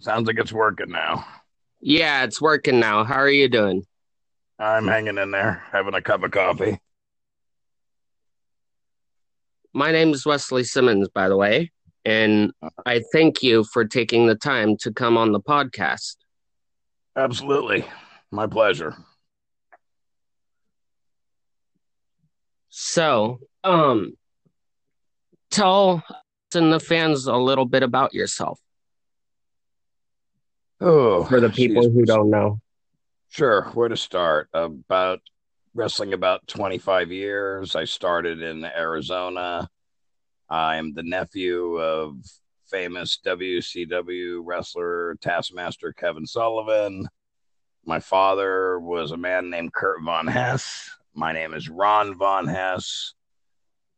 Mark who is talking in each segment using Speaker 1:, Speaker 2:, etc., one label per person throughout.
Speaker 1: Sounds like it's working now.
Speaker 2: Yeah, it's working now. How are you doing?
Speaker 1: I'm hanging in there, having a cup of coffee.
Speaker 2: My name is Wesley Simmons, by the way, and I thank you for taking the time to come on the podcast.
Speaker 1: Absolutely. My pleasure.
Speaker 2: So, um, tell and the fans a little bit about yourself
Speaker 1: Oh,
Speaker 2: for the people
Speaker 1: geez.
Speaker 2: who don't know.
Speaker 1: Sure. Where to start? About wrestling about 25 years. I started in Arizona. I'm the nephew of famous WCW wrestler Taskmaster Kevin Sullivan. My father was a man named Kurt Von Hess. My name is Ron Von Hess.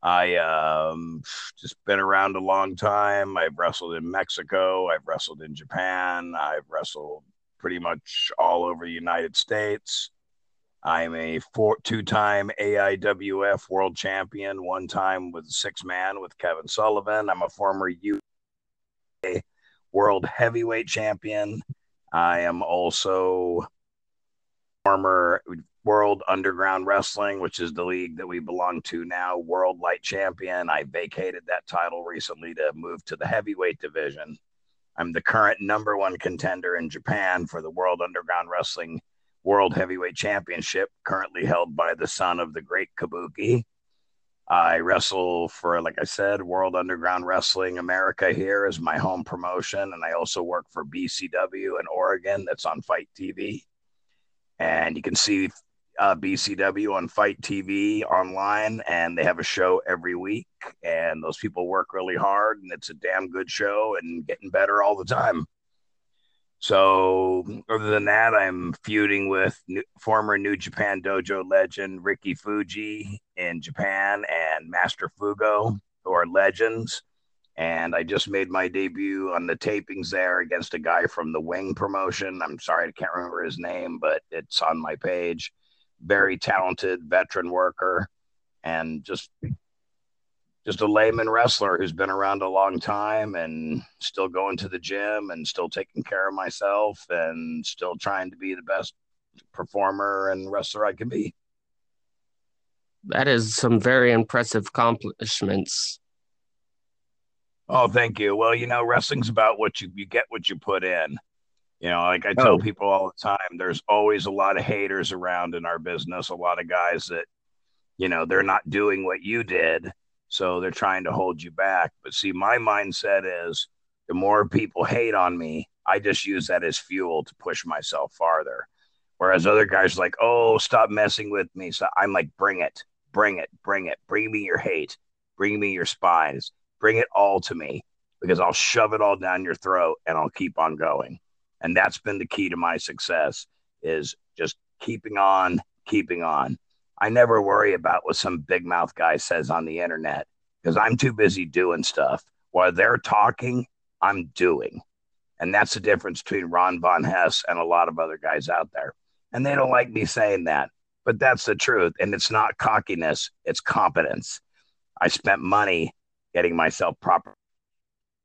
Speaker 1: I um, just been around a long time. I've wrestled in Mexico. I've wrestled in Japan. I've wrestled pretty much all over the United States. I'm a four, two-time AIWF world champion, one time with six man with Kevin Sullivan. I'm a former U world heavyweight champion. I am also former World Underground Wrestling, which is the league that we belong to now, World Light Champion. I vacated that title recently to move to the heavyweight division. I'm the current number one contender in Japan for the World Underground Wrestling World Heavyweight Championship, currently held by the son of the great Kabuki. I wrestle for, like I said, World Underground Wrestling America here is my home promotion. And I also work for BCW in Oregon, that's on FITE TV. And you can see uh, BCW on FITE TV online, and they have a show every week. And those people work really hard, and it's a damn good show and getting better all the time. So, other than that, I'm feuding with new, former New Japan Dojo legend Ricky Fuji in Japan and Master Fugo, who are legends. And I just made my debut on the tapings there against a guy from the Wing promotion. I'm sorry, I can't remember his name, but it's on my page. Very talented veteran worker and just just a layman wrestler who's been around a long time and still going to the gym and still taking care of myself and still trying to be the best performer and wrestler I can be.
Speaker 2: That is some very impressive accomplishments.
Speaker 1: Oh, thank you. Well, you know, wrestling's about what you you get what you put in. You know, like I tell
Speaker 2: Oh.
Speaker 1: people all the time, there's always a lot of haters around in our business, a lot of guys that, you know, they're not doing what you did, so they're trying to hold you back. But see, my mindset is the more people hate on me, I just use that as fuel to push myself farther. Whereas other guys are like, oh, stop messing with me. So I'm like, bring it, bring it, bring it, bring me your hate, bring me your spies, bring it all to me because I'll shove it all down your throat and I'll keep on going. And that's been the key to my success is just keeping on, keeping on. I never worry about what some big mouth guy says on the internet because I'm too busy doing stuff. While they're talking, I'm doing. And that's the difference between Ron Von Hess and a lot of other guys out there. And they don't like me saying that, but that's the truth. And it's not cockiness, it's competence. I spent money getting myself proper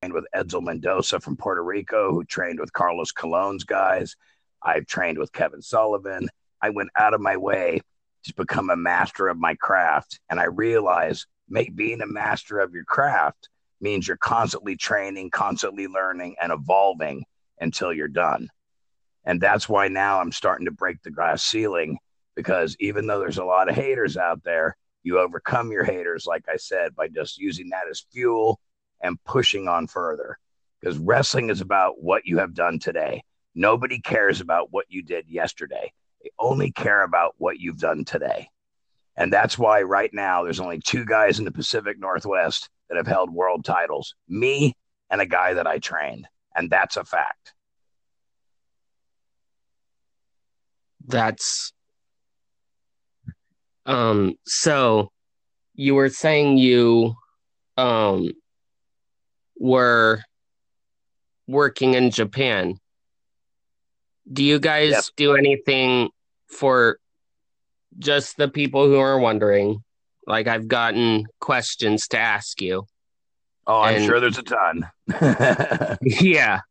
Speaker 1: trained with Edsel Mendoza from Puerto Rico, who trained with Carlos Colon's guys. I've trained with Kevin Sullivan. I went out of my way to become a master of my craft. And I realized make, being a master of your craft means you're constantly training, constantly learning, and evolving until you're done. And that's why now I'm starting to break the glass ceiling because even though there's a lot of haters out there, you overcome your haters, like I said, by just using that as fuel and pushing on further. Because wrestling is about what you have done today. Nobody cares about what you did yesterday. They only care about what you've done today. And that's why right now there's only two guys in the Pacific Northwest that have held world titles me and a guy that I trained. And that's a fact.
Speaker 2: That's um so you were saying you um were working in Japan. Do you guys
Speaker 1: Yep.
Speaker 2: do anything for just the people who are wondering? Like I've gotten questions to ask you.
Speaker 1: Oh, I'm
Speaker 2: And-
Speaker 1: sure there's a ton.
Speaker 2: yeah.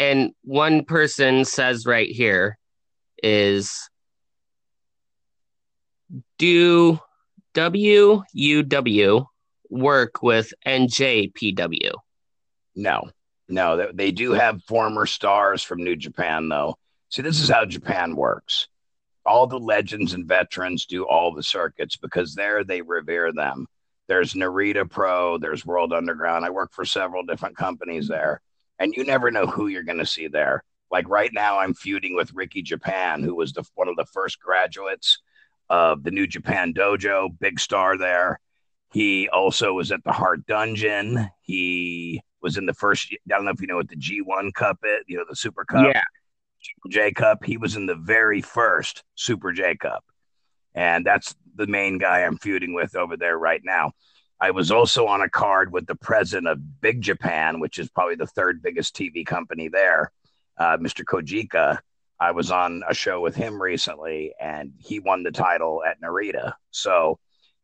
Speaker 2: And one person says right here is do WUW work with NJPW?
Speaker 1: No, no, they do have former stars from New Japan, though. See, this is how Japan works. All the legends and veterans do all the circuits because there they revere them. There's Narita Pro, there's World Underground. I work for several different companies there, and you never know who you're going to see there. Like right now, I'm feuding with Ricky Japan, who was the, one of the first graduates of the New Japan Dojo, big star there. He also was at the Hart Dungeon. He was in the first. I don't know if you know what the G1 Cup is. You know the Super Cup.
Speaker 2: Yeah.
Speaker 1: Super J Cup. He was in the very first Super J Cup, and that's the main guy I'm feuding with over there right now. I was also on a card with the president of Big Japan, which is probably the third biggest TV company there, uh, Mr. Kojika. I was on a show with him recently, and he won the title at Narita. So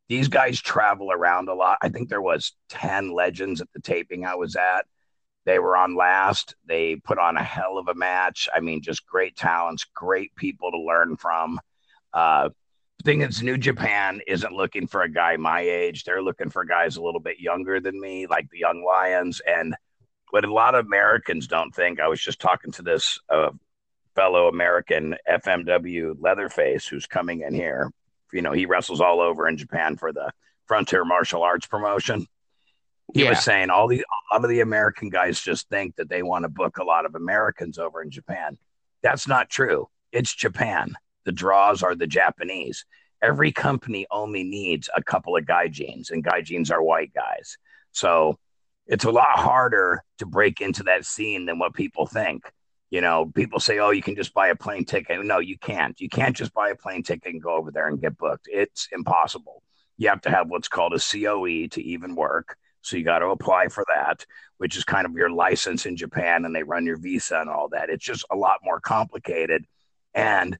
Speaker 1: these guys travel around a lot. I think there was 10 legends at the taping I was at. They were on last. They put on a hell of a match. I mean, just great talents, great people to learn from. Uh, thing is, New Japan isn't looking for a guy my age. They're looking for guys a little bit younger than me, like the Young Lions. And what a lot of Americans don't think, I was just talking to this uh, fellow American FMW Leatherface who's coming in here you know, he wrestles all over in Japan for the Frontier Martial Arts promotion. He yeah. was saying all the a lot of the American guys just think that they want to book a lot of Americans over in Japan. That's not true. It's Japan. The draws are the Japanese. Every company only needs a couple of gaijins, and gaijins are white guys. So it's a lot harder to break into that scene than what people think. You know, people say, oh, you can just buy a plane ticket. No, you can't. You can't just buy a plane ticket and go over there and get booked. It's impossible. You have to have what's called a COE to even work. So you got to apply for that, which is kind of your license in Japan and they run your visa and all that. It's just a lot more complicated. And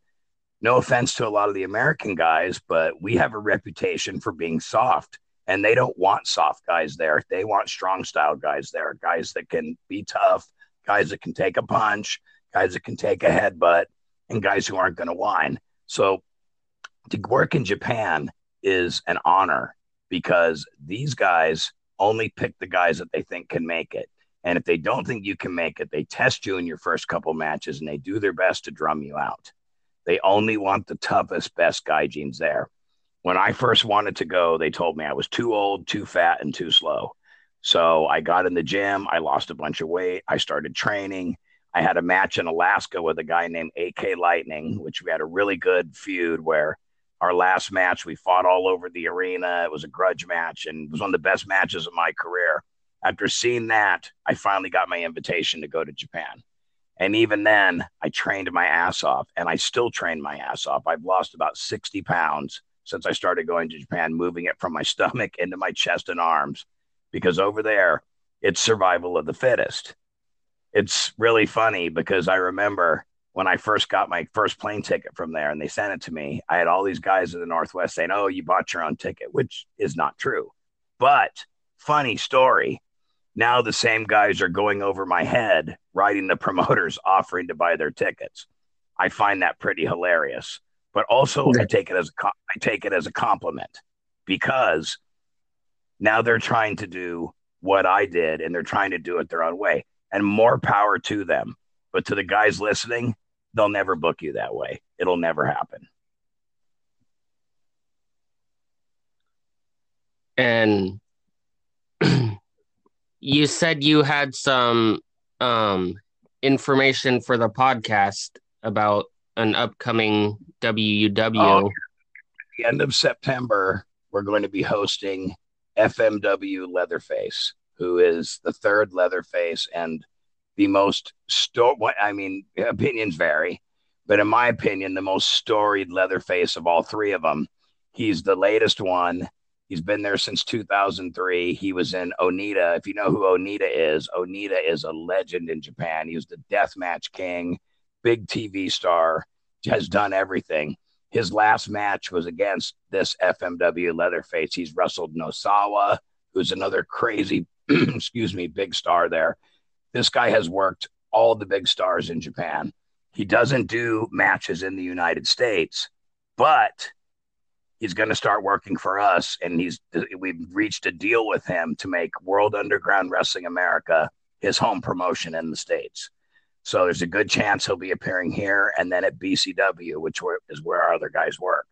Speaker 1: no offense to a lot of the American guys, but we have a reputation for being soft and they don't want soft guys there. They want strong style guys there, guys that can be tough, guys that can take a punch, guys that can take a headbutt, and guys who aren't going to whine. So to work in Japan is an honor because these guys only pick the guys that they think can make it. And if they don't think you can make it, they test you in your first couple matches and they do their best to drum you out. They only want the toughest, best guy gaijins there. When I first wanted to go, they told me I was too old, too fat, and too slow. So I got in the gym. I lost a bunch of weight. I started training. I had a match in Alaska with a guy named AK Lightning, which we had a really good feud where our last match we fought all over the arena. It was a grudge match and it was one of the best matches of my career. After seeing that, I finally got my invitation to go to Japan. And even then, I trained my ass off and I still train my ass off. I've lost about 60 pounds since I started going to Japan, moving it from my stomach into my chest and arms because over there it's survival of the fittest. It's really funny because I remember when I first got my first plane ticket from there and they sent it to me, I had all these guys in the Northwest saying, Oh, you bought your own ticket, which is not true. But funny story. Now the same guys are going over my head, writing the promoters offering to buy their tickets. I find that pretty hilarious. But also I take it as a I take it as a compliment because now they're trying to do what I did and they're trying to do it their own way. And more power to them. But to the guys listening, they'll never book you that way. It'll never happen.
Speaker 2: And you said you had some um, information for the podcast about an upcoming WUW. Oh,
Speaker 1: the end of September, we're going to be hosting FMW Leatherface, who is the third Leatherface and the most sto- I mean, opinions vary, but in my opinion, the most storied Leatherface of all three of them. He's the latest one. He's been there since 2003. He was in Onita. If you know who Onita is, Onita is a legend in Japan. He was the deathmatch king, big TV star, has done everything. His last match was against this FMW Leatherface. He's wrestled Nosawa, who's another crazy excuse me, big star there. This guy has worked all the big stars in Japan. He doesn't do matches in the United States, but he's going to start working for us and he's we've reached a deal with him to make World Underground Wrestling America his home promotion in the states. So there's a good chance he'll be appearing here and then at BCW, which is where our other guys work.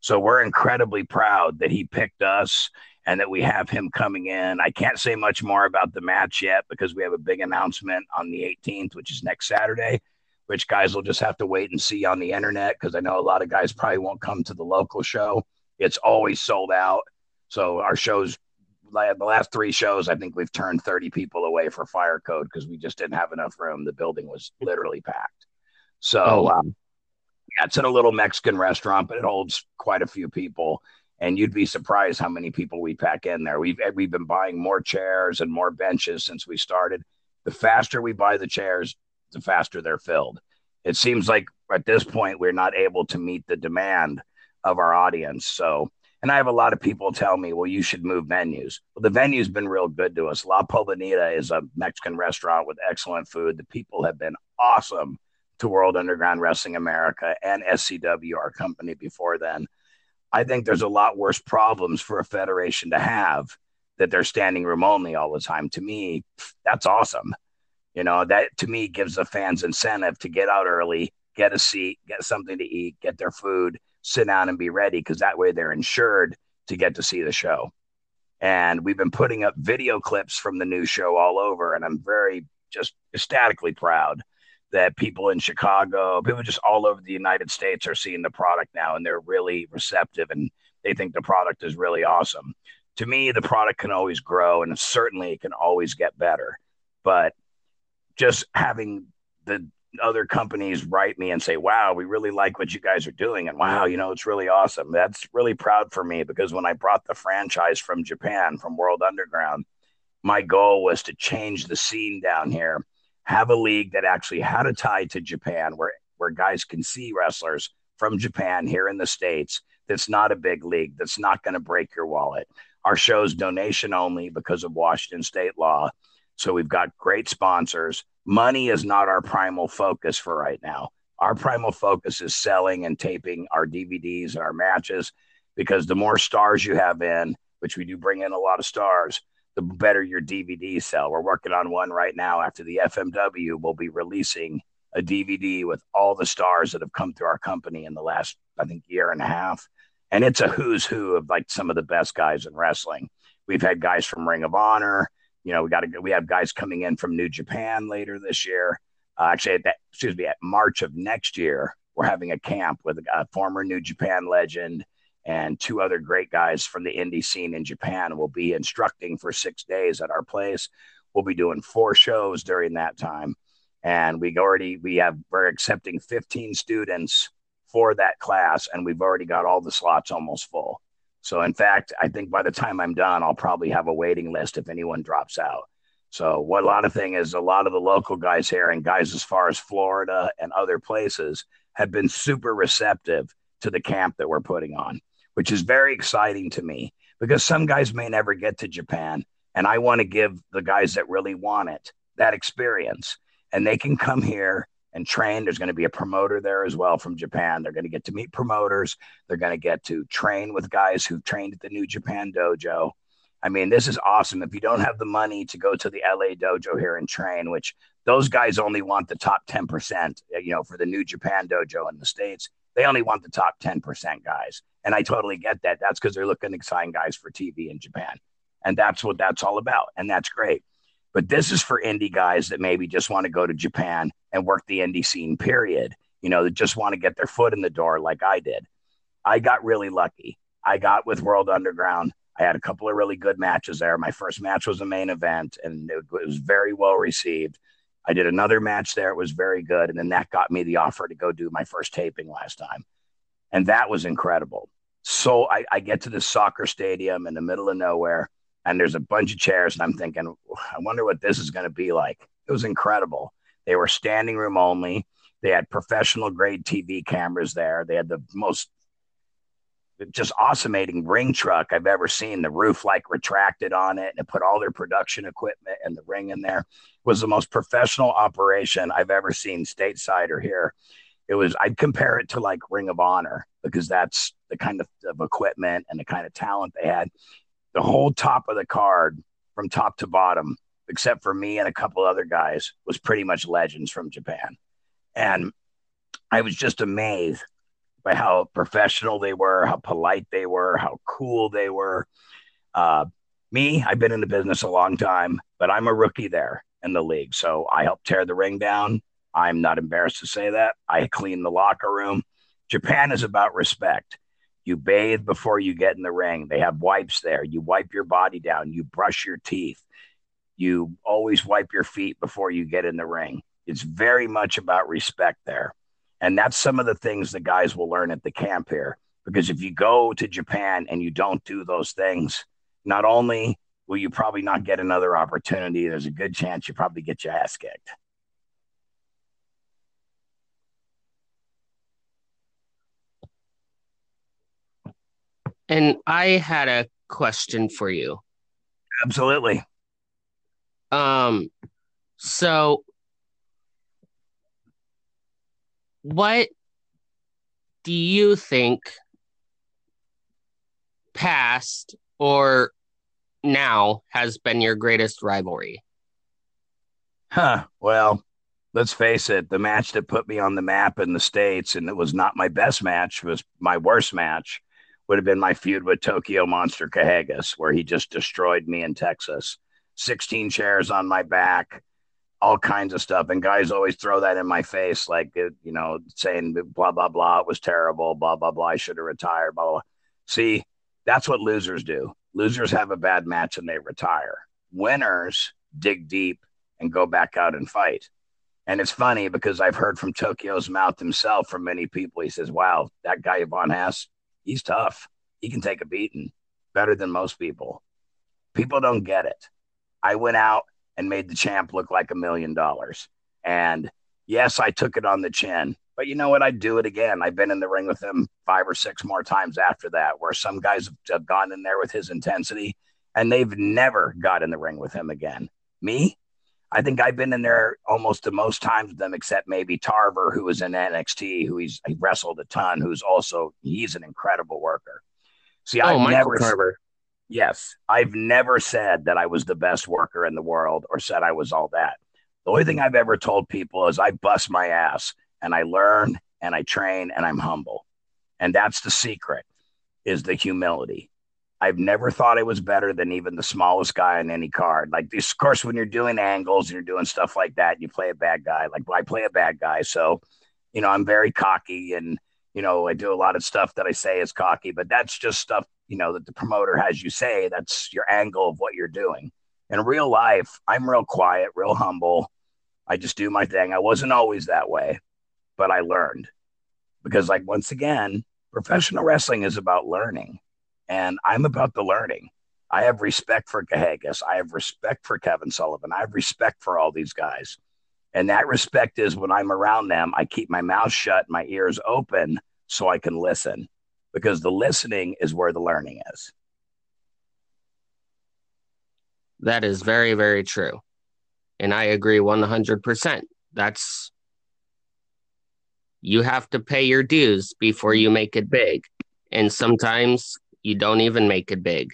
Speaker 1: So we're incredibly proud that he picked us and that we have him coming in. I can't say much more about the match yet because we have a big announcement on the 18th, which is next Saturday, which guys will just have to wait and see on the internet because I know a lot of guys probably won't come to the local show. It's always sold out. So our shows, the last three shows, I think we've turned 30 people away for fire code because we just didn't have enough room. The building was literally packed. So, oh, wow. um, yeah, it's in a little Mexican restaurant, but it holds quite a few people. And you'd be surprised how many people we pack in there. We've we've been buying more chairs and more benches since we started. The faster we buy the chairs, the faster they're filled. It seems like at this point we're not able to meet the demand of our audience. So, and I have a lot of people tell me, well, you should move venues. Well, the venue's been real good to us. La Polanita is a Mexican restaurant with excellent food. The people have been awesome to World Underground Wrestling America and SCW, our company before then. I think there's a lot worse problems for a federation to have that they're standing room only all the time. To me, that's awesome. You know, that to me gives the fans incentive to get out early, get a seat, get something to eat, get their food, sit down and be ready because that way they're insured to get to see the show. And we've been putting up video clips from the new show all over, and I'm very just ecstatically proud that people in Chicago, people just all over the United States are seeing the product now and they're really receptive and they think the product is really awesome. To me, the product can always grow and certainly it can always get better. But just having the other companies write me and say, wow, we really like what you guys are doing. And wow, you know, it's really awesome. That's really proud for me because when I brought the franchise from Japan, from World Underground, my goal was to change the scene down here have a league that actually had a tie to Japan where where guys can see wrestlers from Japan here in the states that's not a big league that's not going to break your wallet. Our show's donation only because of Washington state law. So we've got great sponsors. Money is not our primal focus for right now. Our primal focus is selling and taping our DVDs and our matches because the more stars you have in, which we do bring in a lot of stars, the better your DVD sell. We're working on one right now after the FMW. We'll be releasing a DVD with all the stars that have come through our company in the last, I think, year and a half. And it's a who's who of like some of the best guys in wrestling. We've had guys from Ring of Honor. You know, we got to we have guys coming in from New Japan later this year. Uh, actually, at that, excuse me, at March of next year, we're having a camp with a, a former New Japan legend and two other great guys from the indie scene in Japan will be instructing for six days at our place. We'll be doing four shows during that time. And we already we have we're accepting 15 students for that class, and we've already got all the slots almost full. So in fact, I think by the time I'm done, I'll probably have a waiting list if anyone drops out. So what a lot of thing is a lot of the local guys here and guys as far as Florida and other places have been super receptive to the camp that we're putting on which is very exciting to me because some guys may never get to Japan. And I want to give the guys that really want it that experience. And they can come here and train. There's going to be a promoter there as well from Japan. They're going to get to meet promoters. They're going to get to train with guys who've trained at the New Japan Dojo. I mean, this is awesome. If you don't have the money to go to the LA dojo here and train, which those guys only want the top 10%, uh, you know, for the New Japan Dojo in the States, they only want the top 10% guys. And I totally get that. That's because they're looking to sign guys for TV in Japan. And that's what that's all about. And that's great. But this is for indie guys that maybe just want to go to Japan and work the indie scene, period. You know, that just want to get their foot in the door like I did. I got really lucky. I got with World Underground. I had a couple of really good matches there. My first match was a main event and it was very well received. I did another match there. It was very good. And then that got me the offer to go do my first taping last time. And that was incredible. So I, I get to this soccer stadium in the middle of nowhere, and there's a bunch of chairs, and I'm thinking, I wonder what this is going to be like. It was incredible. They were standing room only. They had professional grade TV cameras there. They had the most just awesomating ring truck I've ever seen. The roof like retracted on it and it put all their production equipment and the ring in there. It was the most professional operation I've ever seen stateside or here. It was I'd compare it to like Ring of Honor because that's the kind of, of equipment and the kind of talent they had. The whole top of the card from top to bottom, except for me and a couple other guys, was pretty much legends from Japan. And I was just amazed by how professional they were, how polite they were, how cool they were. Uh, me, I've been in the business a long time, but I'm a rookie there in the league. So I helped tear the ring down. I'm not embarrassed to say that. I cleaned the locker room. Japan is about respect. You bathe before you get in the ring. They have wipes there. You wipe your body down. You brush your teeth. You always wipe your feet before you get in the ring. It's very much about respect there. And that's some of the things the guys will learn at the camp here. Because if you go to Japan and you don't do those things, not only will you probably not get another opportunity, there's a good chance you probably get your ass kicked.
Speaker 2: And I had a question for you.
Speaker 1: Absolutely.
Speaker 2: Um, so what do you think past or now has been your greatest rivalry?
Speaker 1: Huh. Well, let's face it, the match that put me on the map in the States, and it was not my best match, was my worst match, would have been my feud with Tokyo Monster Kahagas, where he just destroyed me in Texas. 16 chairs on my back, all kinds of stuff. And guys always throw that in my face, like, uh, you know, saying blah, blah, blah, it was terrible, blah, blah, blah, I should have retired, blah, blah. See, that's what losers do. Losers have a bad match and they retire. Winners dig deep and go back out and fight. And it's funny because I've heard from Tokyo's mouth himself from many people. He says, Wow, that guy Von Hess, he's tough. He can take a beating better than most people. People don't get it. I went out and made the champ look like a million dollars. And yes, I took it on the chin, but you know what? I'd do it again. I've been in the ring with him five or six more times after that, where some guys have gone in there with his intensity and they've never got in the ring with him again. Me, I think I've been in there almost the most times with them, except maybe Tarver, who was in NXT, who he's he wrestled a ton, who's also he's an incredible worker. See, oh, I've Michael never Tarver. Yes, I've never said that I was the best worker in the world or said I was all that. The only thing I've ever told people is I bust my ass and I learn and I train and I'm humble. And that's the secret is the humility. I've never thought I was better than even the smallest guy on any card. Like this, of course, when you're doing angles and you're doing stuff like that, you play a bad guy. Like well, I play a bad guy. So, you know, I'm very cocky and you know, I do a lot of stuff that I say is cocky, but that's just stuff you know that the promoter has you say that's your angle of what you're doing in real life i'm real quiet real humble i just do my thing i wasn't always that way but i learned because like once again professional wrestling is about learning and i'm about the learning i have respect for Kahagas. i have respect for kevin sullivan i have respect for all these guys and that respect is when i'm around them i keep my mouth shut my ears open so i can listen because the listening is where the learning is.
Speaker 2: That is very, very true. And I agree 100%. That's, you have to pay your dues before you make it big. And sometimes you don't even make it big.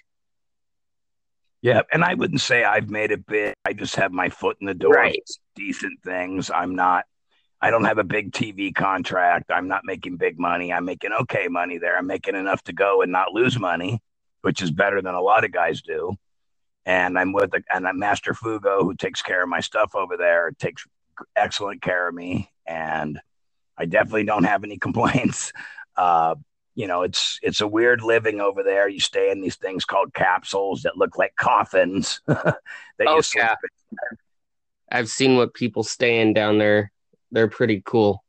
Speaker 1: Yeah. And I wouldn't say I've made it big. I just have my foot in the door. Right. Decent things. I'm not I don't have a big TV contract. I'm not making big money. I'm making okay money there. I'm making enough to go and not lose money, which is better than a lot of guys do. And I'm with a, and I'm Master Fugo who takes care of my stuff over there. Takes excellent care of me, and I definitely don't have any complaints. Uh, you know, it's it's a weird living over there. You stay in these things called capsules that look like coffins. that
Speaker 2: oh, yeah. I've seen what people stay in down there they're pretty cool.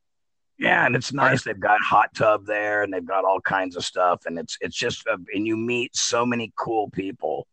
Speaker 1: Yeah, and it's nice. They've got hot tub there, and they've got all kinds of stuff, and it's it's just uh, and you meet so many cool people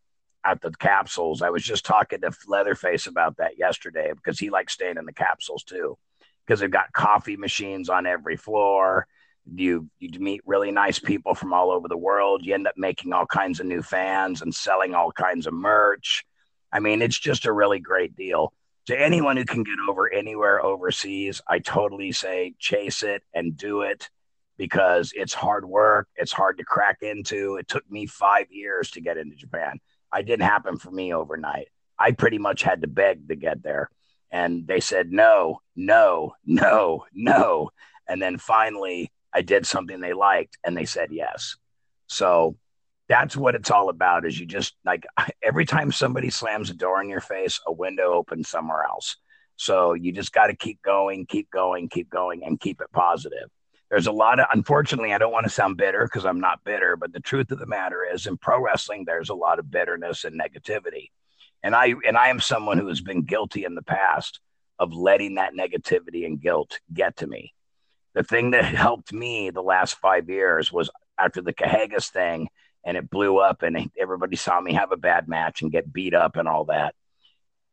Speaker 1: at the capsules. I was just talking to Leatherface about that yesterday because he likes staying in the capsules too, because they've got coffee machines on every floor. You you meet really nice people from all over the world. You end up making all kinds of new fans and selling all kinds of merch. I mean, it's just a really great deal. To anyone who can get over anywhere overseas, I totally say chase it and do it because it's hard work. It's hard to crack into. It took me five years to get into Japan. It didn't happen for me overnight. I pretty much had to beg to get there. And they said, no, no, no, no. And then finally, I did something they liked and they said yes. So that's what it's all about is you just like every time somebody slams a door in your face, a window opens somewhere else. So you just got to keep going, keep going, keep going, and keep it positive. There's a lot of, unfortunately, I don't want to sound bitter because I'm not bitter, but the truth of the matter is in pro wrestling, there's a lot of bitterness and negativity. And I, and I am someone who has been guilty in the past of letting that negativity and guilt get to me. The thing that helped me the last five years was after the Kahagas thing and it blew up and everybody saw me have a bad match and get beat up and all that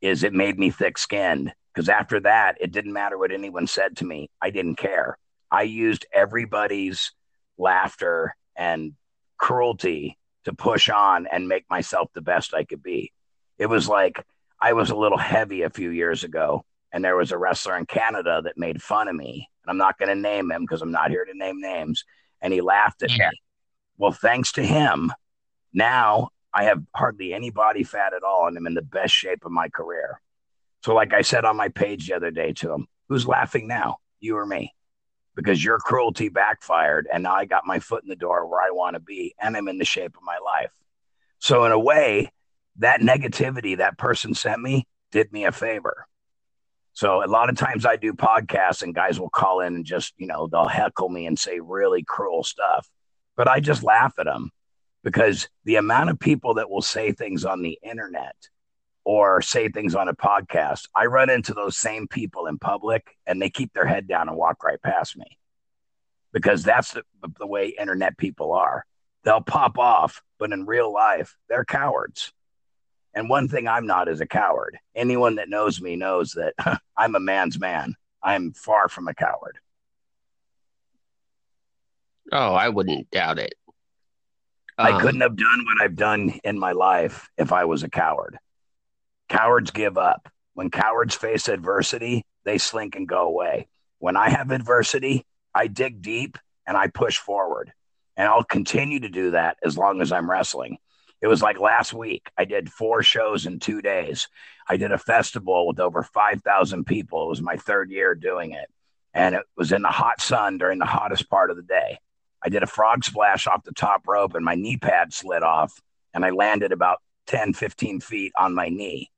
Speaker 1: is it made me thick skinned because after that it didn't matter what anyone said to me. I didn't care. I used everybody's laughter and cruelty to push on and make myself the best i could be. It was like i was a little heavy a few years ago and there was a wrestler in canada that made fun of me and i'm not going to name him because i'm not here to name names and he laughed at yeah. me well, thanks to him, now I have hardly any body fat at all, and I'm in the best shape of my career. So, like I said on my page the other day to him, who's laughing now? You or me? Because your cruelty backfired, and now I got my foot in the door where I want to be, and I'm in the shape of my life. So, in a way, that negativity that person sent me did me a favor. So, a lot of times I do podcasts, and guys will call in and just, you know, they'll heckle me and say really cruel stuff but I just laugh at them because the amount of people that will say things on the internet or say things on a podcast, I run into those same people in public and they keep their head down and walk right past me because that's the, the way internet people are. They'll pop off, but in real life, they're cowards. And one thing I'm not is a coward. Anyone that knows me knows that I'm a man's man. I'm far from a coward.
Speaker 2: Oh, I wouldn't doubt it.
Speaker 1: Um, I couldn't have done what I've done in my life if I was a coward. Cowards give up. When cowards face adversity, they slink and go away. When I have adversity, I dig deep and I push forward. And I'll continue to do that as long as I'm wrestling. It was like last week. I did four shows in two days. I did a festival with over 5,000 people. It was my third year doing it. And it was in the hot sun during the hottest part of the day. I did a frog splash off the top rope and my knee pad slid off and I landed about 10, 15 feet on my knee.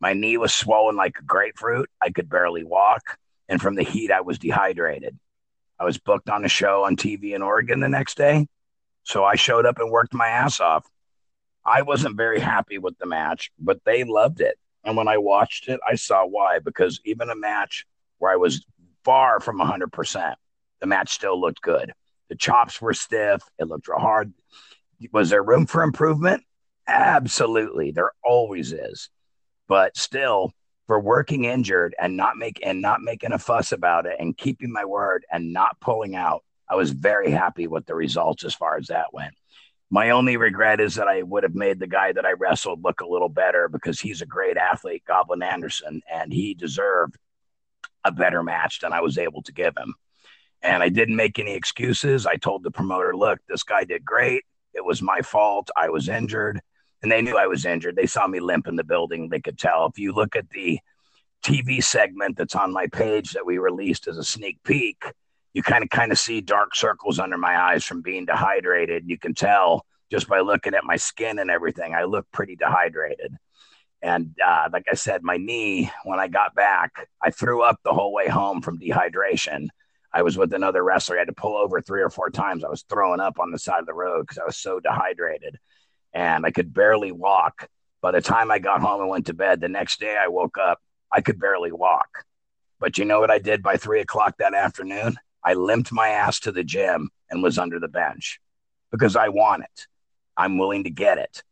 Speaker 1: My knee was swollen like a grapefruit. I could barely walk. And from the heat, I was dehydrated. I was booked on a show on TV in Oregon the next day. So I showed up and worked my ass off. I wasn't very happy with the match, but they loved it. And when I watched it, I saw why. Because even a match where I was far from 100%, the match still looked good. The chops were stiff. It looked real hard. Was there room for improvement? Absolutely. There always is. But still, for working injured and not make and not making a fuss about it and keeping my word and not pulling out, I was very happy with the results as far as that went. My only regret is that I would have made the guy that I wrestled look a little better because he's a great athlete, Goblin Anderson, and he deserved a better match than I was able to give him. And I didn't make any excuses. I told the promoter, look, this guy did great. It was my fault. I was injured. And they knew I was injured. They saw me limp in the building. They could tell. If you look at the TV segment that's on my page that we released as a sneak peek, you kind of kind of see dark circles under my eyes from being dehydrated. You can tell just by looking at my skin and everything. I look pretty dehydrated. And uh, like I said, my knee, when I got back, I threw up the whole way home from dehydration. I was with another wrestler. I had to pull over three or four times. I was throwing up on the side of the road because I was so dehydrated and I could barely walk. By the time I got home and went to bed, the next day I woke up, I could barely walk. But you know what I did by three o'clock that afternoon? I limped my ass to the gym and was under the bench because I want it. I'm willing to get it.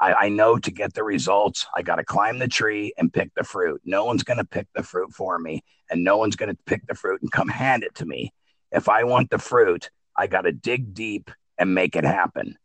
Speaker 1: I, I know to get the results, I got to climb the tree and pick the fruit. No one's going to pick the fruit for me, and no one's going to pick the fruit and come hand it to me. If I want the fruit, I got to dig deep and make it happen.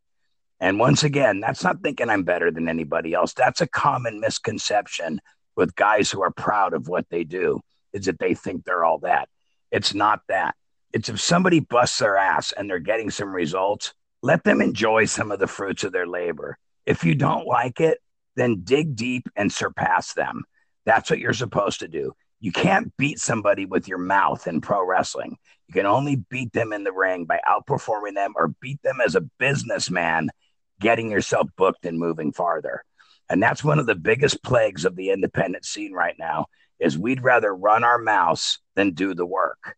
Speaker 1: And once again, that's not thinking I'm better than anybody else. That's a common misconception with guys who are proud of what they do, is that they think they're all that. It's not that. It's if somebody busts their ass and they're getting some results, let them enjoy some of the fruits of their labor. If you don't like it, then dig deep and surpass them. That's what you're supposed to do. You can't beat somebody with your mouth in pro wrestling. You can only beat them in the ring by outperforming them or beat them as a businessman, getting yourself booked and moving farther. And that's one of the biggest plagues of the independent scene right now is we'd rather run our mouths than do the work.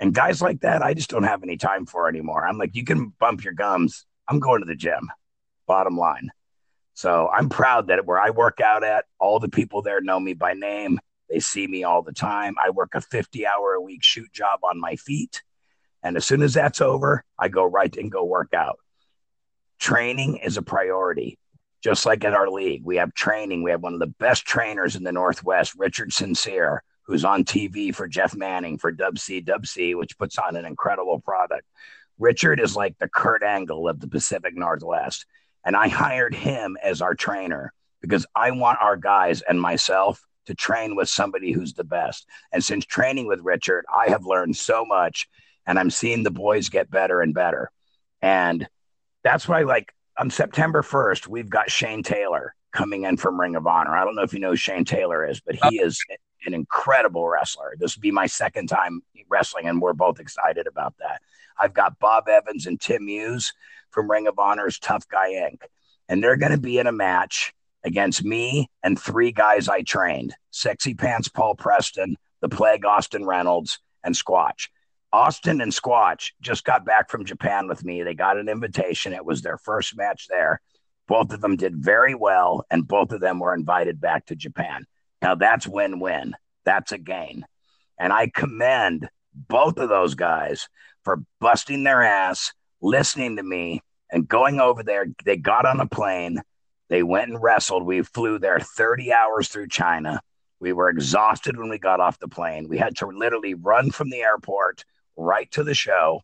Speaker 1: And guys like that, I just don't have any time for anymore. I'm like, you can bump your gums. I'm going to the gym. Bottom line. So I'm proud that where I work out at, all the people there know me by name. They see me all the time. I work a 50 hour a week shoot job on my feet. And as soon as that's over, I go right and go work out. Training is a priority. Just like at our league, we have training. We have one of the best trainers in the Northwest, Richard Sincere, who's on TV for Jeff Manning for Dub C Dub C, which puts on an incredible product. Richard is like the Kurt Angle of the Pacific Northwest. And I hired him as our trainer because I want our guys and myself to train with somebody who's the best. And since training with Richard, I have learned so much and I'm seeing the boys get better and better. And that's why, like, on September 1st, we've got Shane Taylor coming in from Ring of Honor. I don't know if you know who Shane Taylor is, but he is an incredible wrestler. This will be my second time wrestling, and we're both excited about that. I've got Bob Evans and Tim Hughes from Ring of Honor's Tough Guy Inc. And they're going to be in a match against me and three guys I trained Sexy Pants Paul Preston, The Plague Austin Reynolds, and Squatch. Austin and Squatch just got back from Japan with me. They got an invitation. It was their first match there. Both of them did very well, and both of them were invited back to Japan. Now that's win win. That's a gain. And I commend both of those guys for busting their ass, listening to me, and going over there. They got on a plane they went and wrestled. We flew there 30 hours through China. We were exhausted when we got off the plane. We had to literally run from the airport right to the show.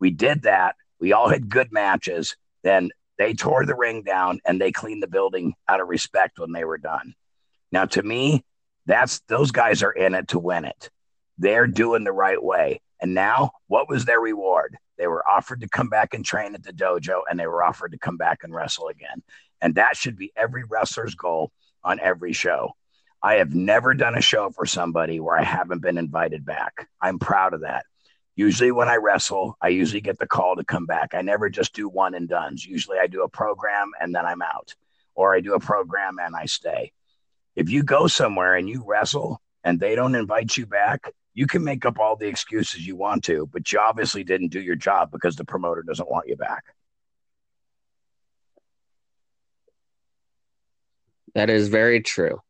Speaker 1: We did that. We all had good matches. Then they tore the ring down and they cleaned the building out of respect when they were done. Now, to me, that's those guys are in it to win it. They're doing the right way. And now, what was their reward? They were offered to come back and train at the dojo, and they were offered to come back and wrestle again. And that should be every wrestler's goal on every show. I have never done a show for somebody where I haven't been invited back. I'm proud of that. Usually, when I wrestle, I usually get the call to come back. I never just do one and done's. Usually, I do a program and then I'm out, or I do a program and I stay. If you go somewhere and you wrestle and they don't invite you back, you can make up all the excuses you want to, but you obviously didn't do your job because the promoter doesn't want you back.
Speaker 2: That is very true.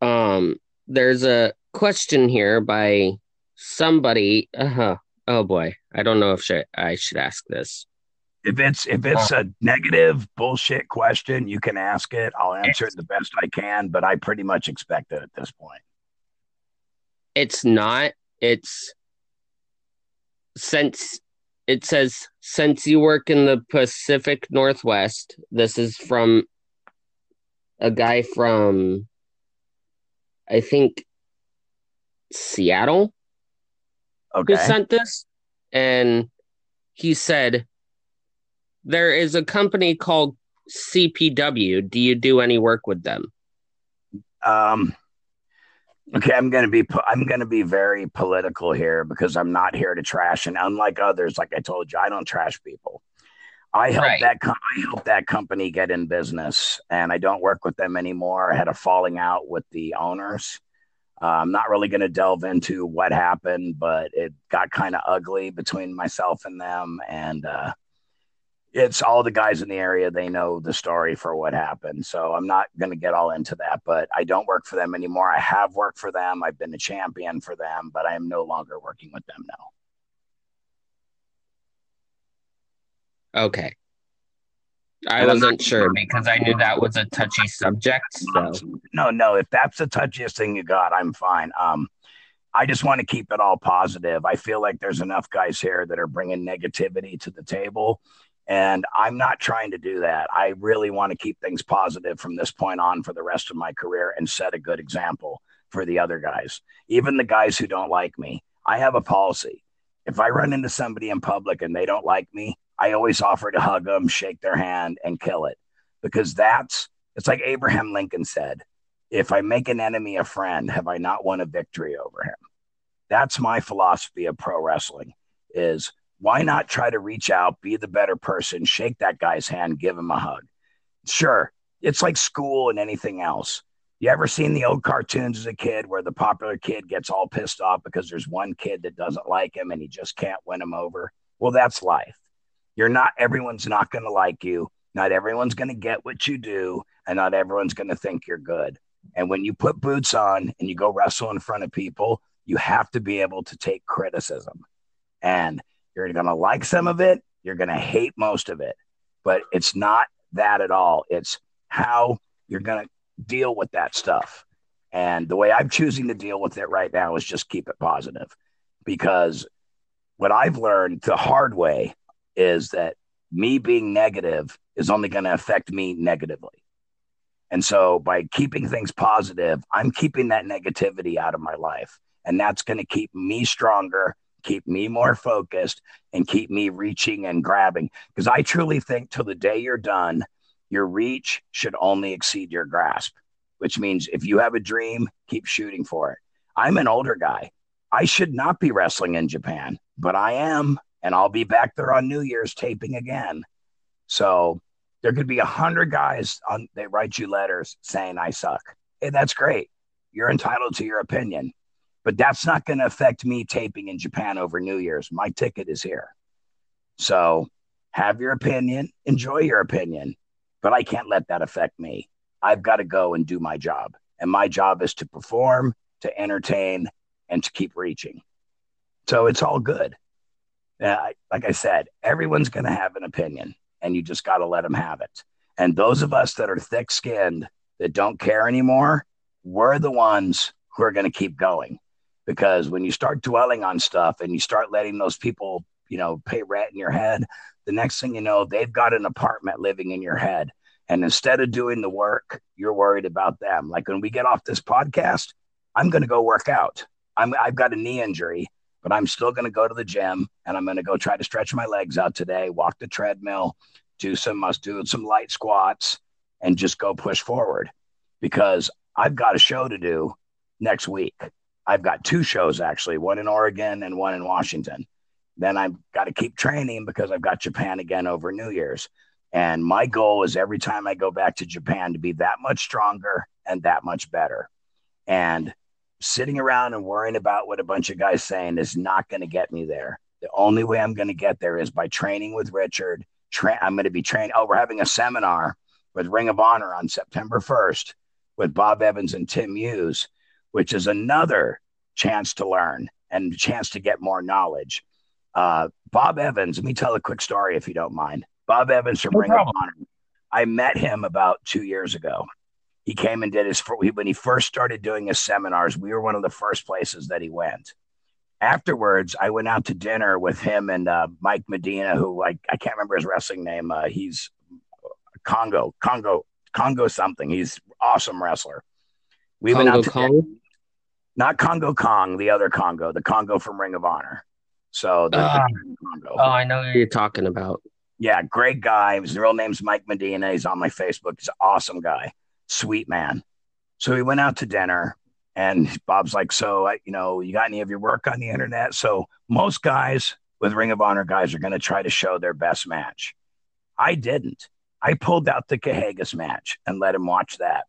Speaker 2: Um, there's a question here by somebody. Uh huh. Oh boy, I don't know if sh- I should ask this.
Speaker 1: If it's if it's a negative bullshit question, you can ask it. I'll answer it the best I can, but I pretty much expect it at this point.
Speaker 2: It's not. It's since it says since you work in the Pacific Northwest. This is from a guy from I think Seattle
Speaker 1: okay.
Speaker 2: who sent this, and he said there is a company called CPW. Do you do any work with them?
Speaker 1: Um. Okay, I'm gonna be I'm gonna be very political here because I'm not here to trash, and unlike others, like I told you, I don't trash people. I helped right. that com- I helped that company get in business, and I don't work with them anymore. I had a falling out with the owners. Uh, I'm not really going to delve into what happened, but it got kind of ugly between myself and them, and uh, it's all the guys in the area. They know the story for what happened, so I'm not going to get all into that. But I don't work for them anymore. I have worked for them. I've been a champion for them, but I am no longer working with them now.
Speaker 2: Okay. I wasn't sure because I knew that was a touchy subject. So
Speaker 1: no, no. If that's the touchiest thing you got, I'm fine. Um, I just want to keep it all positive. I feel like there's enough guys here that are bringing negativity to the table. And I'm not trying to do that. I really want to keep things positive from this point on for the rest of my career and set a good example for the other guys, even the guys who don't like me. I have a policy. If I run into somebody in public and they don't like me, I always offer to hug them, shake their hand, and kill it because that's it's like Abraham Lincoln said if I make an enemy a friend, have I not won a victory over him? That's my philosophy of pro wrestling is why not try to reach out, be the better person, shake that guy's hand, give him a hug. Sure, it's like school and anything else. You ever seen the old cartoons as a kid where the popular kid gets all pissed off because there's one kid that doesn't like him and he just can't win him over? Well, that's life. You're not, everyone's not going to like you. Not everyone's going to get what you do, and not everyone's going to think you're good. And when you put boots on and you go wrestle in front of people, you have to be able to take criticism. And you're going to like some of it, you're going to hate most of it. But it's not that at all. It's how you're going to deal with that stuff. And the way I'm choosing to deal with it right now is just keep it positive because what I've learned the hard way is that me being negative is only going to affect me negatively. And so by keeping things positive, I'm keeping that negativity out of my life. And that's going to keep me stronger, keep me more focused, and keep me reaching and grabbing. Because I truly think till the day you're done, your reach should only exceed your grasp, which means if you have a dream, keep shooting for it. I'm an older guy. I should not be wrestling in Japan, but I am. And I'll be back there on New Year's taping again. So there could be a hundred guys on they write you letters saying I suck. Hey, that's great. You're entitled to your opinion, but that's not going to affect me taping in Japan over New Year's. My ticket is here. So have your opinion, enjoy your opinion, but I can't let that affect me. I've got to go and do my job. And my job is to perform, to entertain, and to keep reaching. So it's all good. Uh, like I said, everyone's going to have an opinion and you just got to let them have it. And those of us that are thick skinned that don't care anymore, we're the ones who are going to keep going. Because when you start dwelling on stuff and you start letting those people, you know, pay rent in your head, the next thing you know, they've got an apartment living in your head. And instead of doing the work, you're worried about them. Like when we get off this podcast, I'm going to go work out. I'm, I've got a knee injury, but I'm still going to go to the gym and I'm going to go try to stretch my legs out today, walk the treadmill, do some must do some light squats, and just go push forward because I've got a show to do next week. I've got two shows actually, one in Oregon and one in Washington. Then I've got to keep training because I've got Japan again over New Year's. And my goal is every time I go back to Japan to be that much stronger and that much better. And sitting around and worrying about what a bunch of guys saying is not going to get me there. The only way I'm going to get there is by training with Richard. Tra- I'm going to be trained. Oh, we're having a seminar with Ring of Honor on September 1st with Bob Evans and Tim Hughes, which is another chance to learn and a chance to get more knowledge. Uh, Bob Evans, let me tell a quick story if you don't mind. Bob Evans from no Ring problem. of Honor. I met him about two years ago he came and did his when he first started doing his seminars we were one of the first places that he went afterwards i went out to dinner with him and uh, mike medina who I, I can't remember his wrestling name uh, he's congo congo congo something he's awesome wrestler we congo went out to? Dinner, not congo kong the other congo the congo from ring of honor so the, uh,
Speaker 2: the congo oh i know who you're talking about
Speaker 1: yeah great guy his real name's mike medina he's on my facebook he's an awesome guy sweet man. So we went out to dinner and Bob's like, so, you know, you got any of your work on the internet? So most guys with Ring of Honor guys are going to try to show their best match. I didn't. I pulled out the Kahagas match and let him watch that.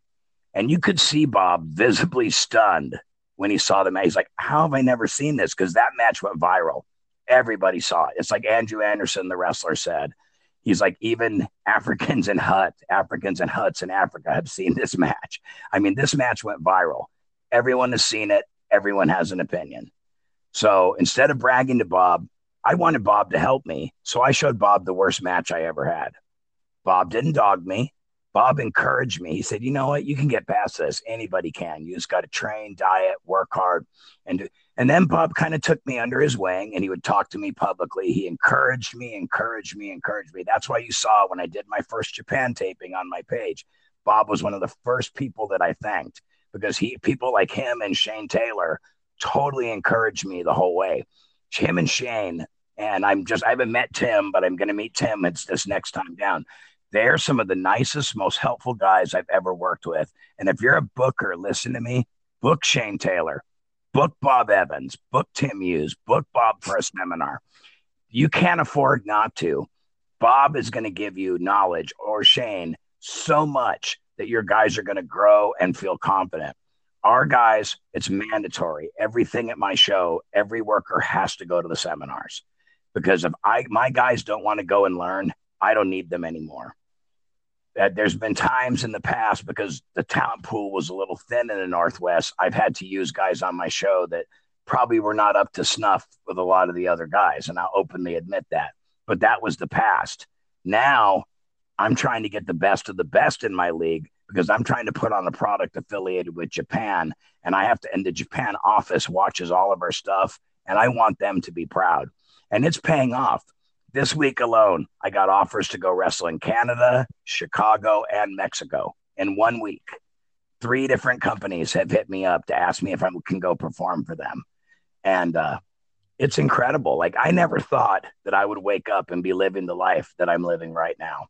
Speaker 1: And you could see Bob visibly stunned when he saw the match. He's like, how have I never seen this? Because that match went viral. Everybody saw it. It's like Andrew Anderson, the wrestler, said he's like even Africans and Hut, Africans and Huts in Africa have seen this match. I mean, this match went viral. Everyone has seen it. Everyone has an opinion. So instead of bragging to Bob, I wanted Bob to help me. So I showed Bob the worst match I ever had. Bob didn't dog me. Bob encouraged me. He said, "You know what? You can get past this. Anybody can. You just got to train, diet, work hard, and do." And then Bob kind of took me under his wing and he would talk to me publicly. He encouraged me, encouraged me, encouraged me. That's why you saw when I did my first Japan taping on my page, Bob was one of the first people that I thanked because he people like him and Shane Taylor totally encouraged me the whole way. Him and Shane, and I'm just I haven't met Tim, but I'm gonna meet Tim. It's this next time down. They're some of the nicest, most helpful guys I've ever worked with. And if you're a booker, listen to me, book Shane Taylor book Bob Evans, book Tim Hughes, book Bob for a seminar. You can't afford not to. Bob is going to give you knowledge or Shane so much that your guys are going to grow and feel confident. Our guys, it's mandatory. Everything at my show, every worker has to go to the seminars because if I my guys don't want to go and learn, I don't need them anymore that there's been times in the past because the talent pool was a little thin in the Northwest. I've had to use guys on my show that probably were not up to snuff with a lot of the other guys, and I'll openly admit that. But that was the past. Now I'm trying to get the best of the best in my league because I'm trying to put on a product affiliated with Japan, and I have to. And the Japan office watches all of our stuff, and I want them to be proud, and it's paying off this week alone, I got offers to go wrestle in Canada, Chicago, and Mexico in one week. Three different companies have hit me up to ask me if I can go perform for them. And uh, it's incredible. Like, I never thought that I would wake up and be living the life that I'm living right now.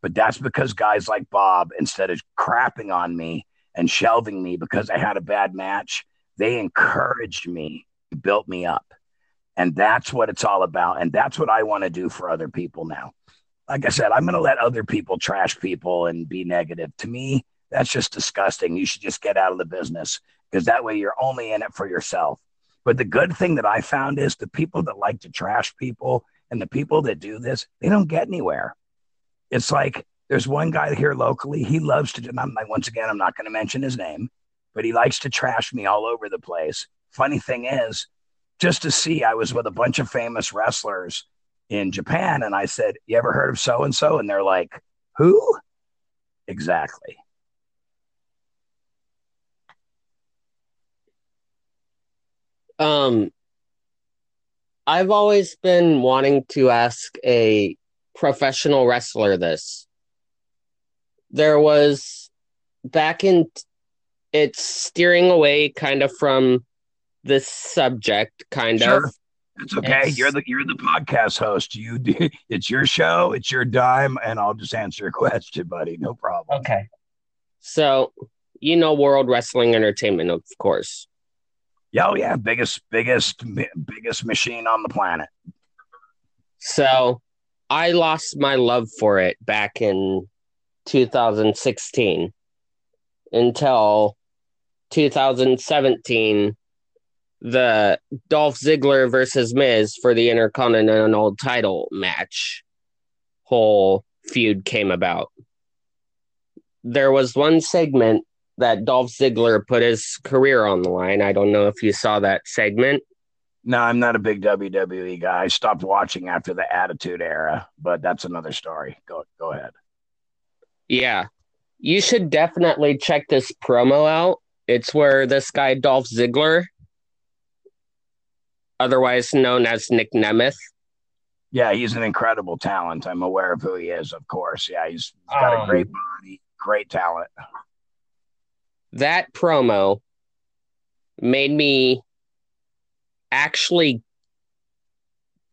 Speaker 1: But that's because guys like Bob, instead of crapping on me and shelving me because I had a bad match, they encouraged me, built me up. And that's what it's all about. And that's what I want to do for other people now. Like I said, I'm going to let other people trash people and be negative. To me, that's just disgusting. You should just get out of the business because that way you're only in it for yourself. But the good thing that I found is the people that like to trash people and the people that do this, they don't get anywhere. It's like there's one guy here locally. He loves to, do. I'm like, once again, I'm not going to mention his name, but he likes to trash me all over the place. Funny thing is, just to see. I was with a bunch of famous wrestlers in Japan, and I said, "You ever heard of so and so?" And they're like, "Who?" Exactly.
Speaker 2: Um, I've always been wanting to ask a professional wrestler this. There was back in it's steering away kind of from this subject, kind sure. of.
Speaker 1: It's okay. It's, you're the you're the podcast host. You do, it's your show. It's your dime, and I'll just answer your question, buddy. No problem.
Speaker 2: Okay. So you know World Wrestling Entertainment, of course.
Speaker 1: Yeah, oh yeah, biggest biggest biggest machine on the planet.
Speaker 2: So I lost my love for it back in 2016 until 2017 the Dolph Ziggler versus Miz for the Intercontinental title match whole feud came about. There was one segment that Dolph Ziggler put his career on the line. I don't know if you saw that segment.
Speaker 1: No, I'm not a big WWE guy. I stopped watching after the Attitude Era, but that's another story. Go go ahead.
Speaker 2: Yeah. You should definitely check this promo out. It's where this guy Dolph Ziggler otherwise known as Nick Nemeth.
Speaker 1: Yeah, he's an incredible talent. I'm aware of who he is, of course. Yeah, he's, he's got um, a great body, great talent.
Speaker 2: That promo made me actually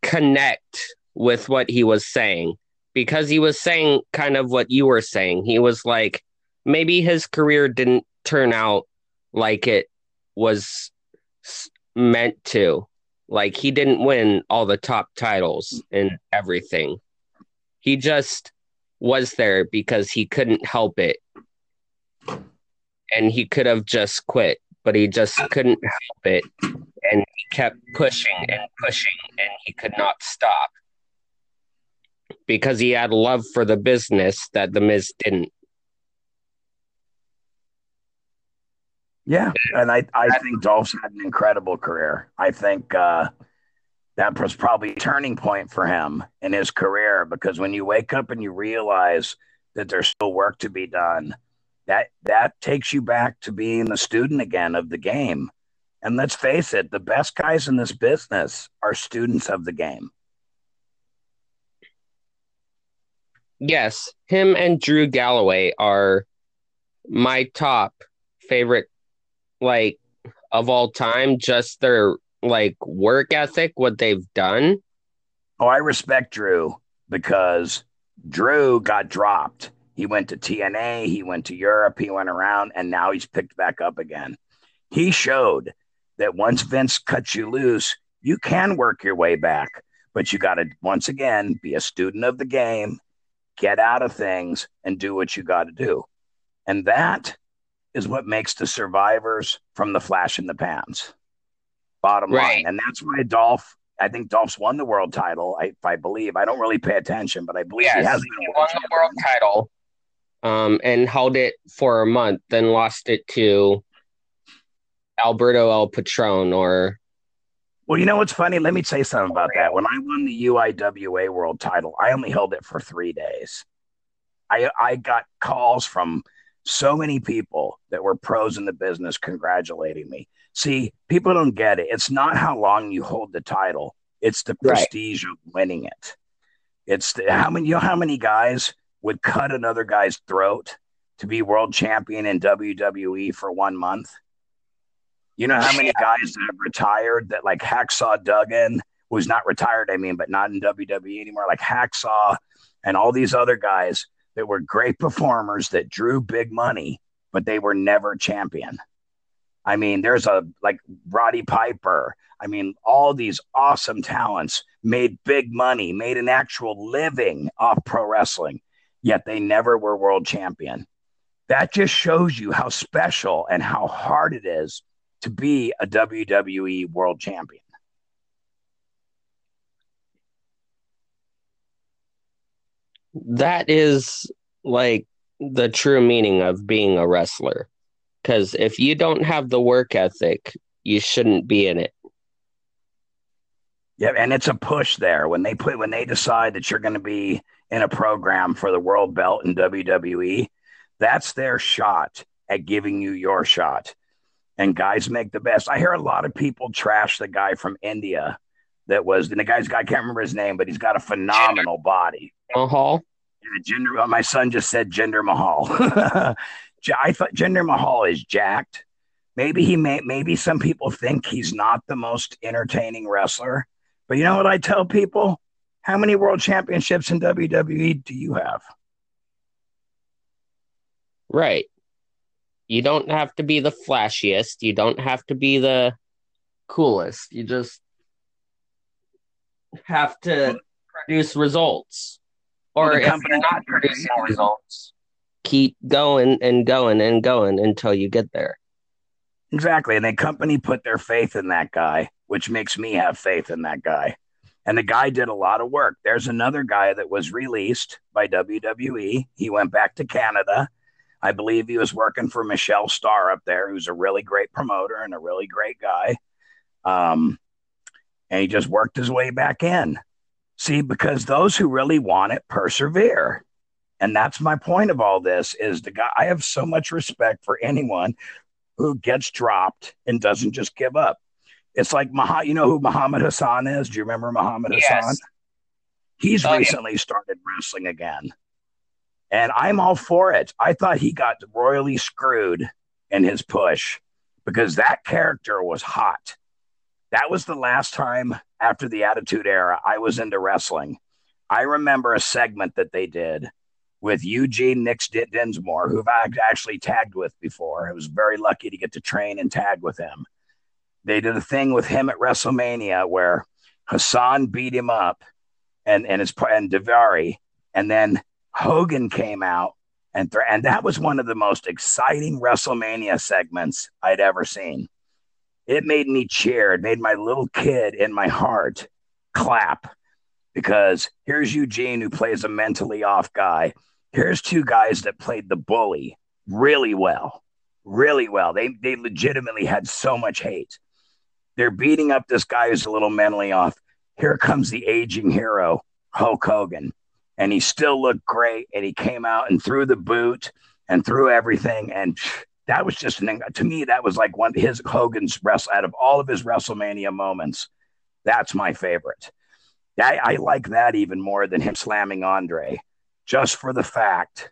Speaker 2: connect with what he was saying because he was saying kind of what you were saying. He was like, maybe his career didn't turn out like it was meant to. Like he didn't win all the top titles and everything. He just was there because he couldn't help it. And he could have just quit, but he just couldn't help it. And he kept pushing and pushing, and he could not stop because he had love for the business that The Miz didn't.
Speaker 1: Yeah, and I, I think Dolph's had an incredible career. I think uh, that was probably a turning point for him in his career because when you wake up and you realize that there's still work to be done, that that takes you back to being the student again of the game. And let's face it, the best guys in this business are students of the game.
Speaker 2: Yes, him and Drew Galloway are my top favorite like of all time just their like work ethic what they've done?
Speaker 1: Oh i respect drew because drew got dropped. He went to tna he went to europe he went around and now he's picked back up again. He showed that once vince cuts you loose you can work your way back but you got to once again be a student of the game get out of things and do what you got to do. And that is what makes the survivors from the flash in the pans. Bottom right. line. And that's why Dolph, I think Dolph's won the world title. I, I believe. I don't really pay attention, but I believe yes, he has
Speaker 2: he won the world title. Um, and held it for a month, then lost it to Alberto El Patron or
Speaker 1: well, you know what's funny? Let me say something about that. When I won the UIWA world title, I only held it for three days. I I got calls from so many people that were pros in the business congratulating me. See, people don't get it. It's not how long you hold the title, it's the prestige right. of winning it. It's the, how many, you know, how many guys would cut another guy's throat to be world champion in WWE for one month? You know how many guys that have retired that like Hacksaw Duggan was not retired, I mean, but not in WWE anymore, like Hacksaw and all these other guys that were great performers that drew big money, but they were never champion. I mean, there's a like Roddy Piper. I mean, all these awesome talents made big money, made an actual living off pro wrestling, yet they never were world champion. That just shows you how special and how hard it is to be a WWE world champion.
Speaker 2: That is like the true meaning of being a wrestler. Because if you don't have the work ethic, you shouldn't be in it.
Speaker 1: Yeah, and it's a push there when they put when they decide that you're going to be in a program for the world belt in WWE. That's their shot at giving you your shot. And guys make the best. I hear a lot of people trash the guy from India that was and the guy's guy I can't remember his name, but he's got a phenomenal body.
Speaker 2: Mahal.
Speaker 1: Yeah, Jinder. Uh, my son just said Jinder Mahal. I thought Jinder Mahal is jacked. Maybe he may. Maybe some people think he's not the most entertaining wrestler. But you know what I tell people? How many world championships in WWE do you have?
Speaker 2: Right. You don't have to be the flashiest. You don't have to be the coolest. You just have to produce results. Or if you're not producing results, keep going and going and going until you get there.
Speaker 1: Exactly. And the company put their faith in that guy, which makes me have faith in that guy. And the guy did a lot of work. There's another guy that was released by WWE. He went back to Canada. I believe he was working for Michelle Starr up there, who's a really great promoter and a really great guy. Um, and he just worked his way back in. See, because those who really want it persevere. And that's my point of all this is the guy I have so much respect for anyone who gets dropped and doesn't just give up. It's like Mah- you know who Muhammad Hassan is? Do you remember Muhammad yes. Hassan? He's oh, recently yeah. started wrestling again. And I'm all for it. I thought he got royally screwed in his push because that character was hot. That was the last time after the Attitude Era I was into wrestling. I remember a segment that they did with Eugene Nick Dinsmore, who I've actually tagged with before. I was very lucky to get to train and tag with him. They did a thing with him at WrestleMania where Hassan beat him up and and his and Daivari, and then Hogan came out and th- and that was one of the most exciting WrestleMania segments I'd ever seen it made me cheer. It made my little kid in my heart clap because here's Eugene who plays a mentally off guy. Here's two guys that played the bully really well, really well. They they legitimately had so much hate. They're beating up this guy who's a little mentally off. Here comes the aging hero, Hulk Hogan. And he still looked great. And he came out and threw the boot and threw everything. And that was just an to me that was like one of his Hogan's wrestle out of all of his WrestleMania moments. That's my favorite. I, I like that even more than him slamming Andre, just for the fact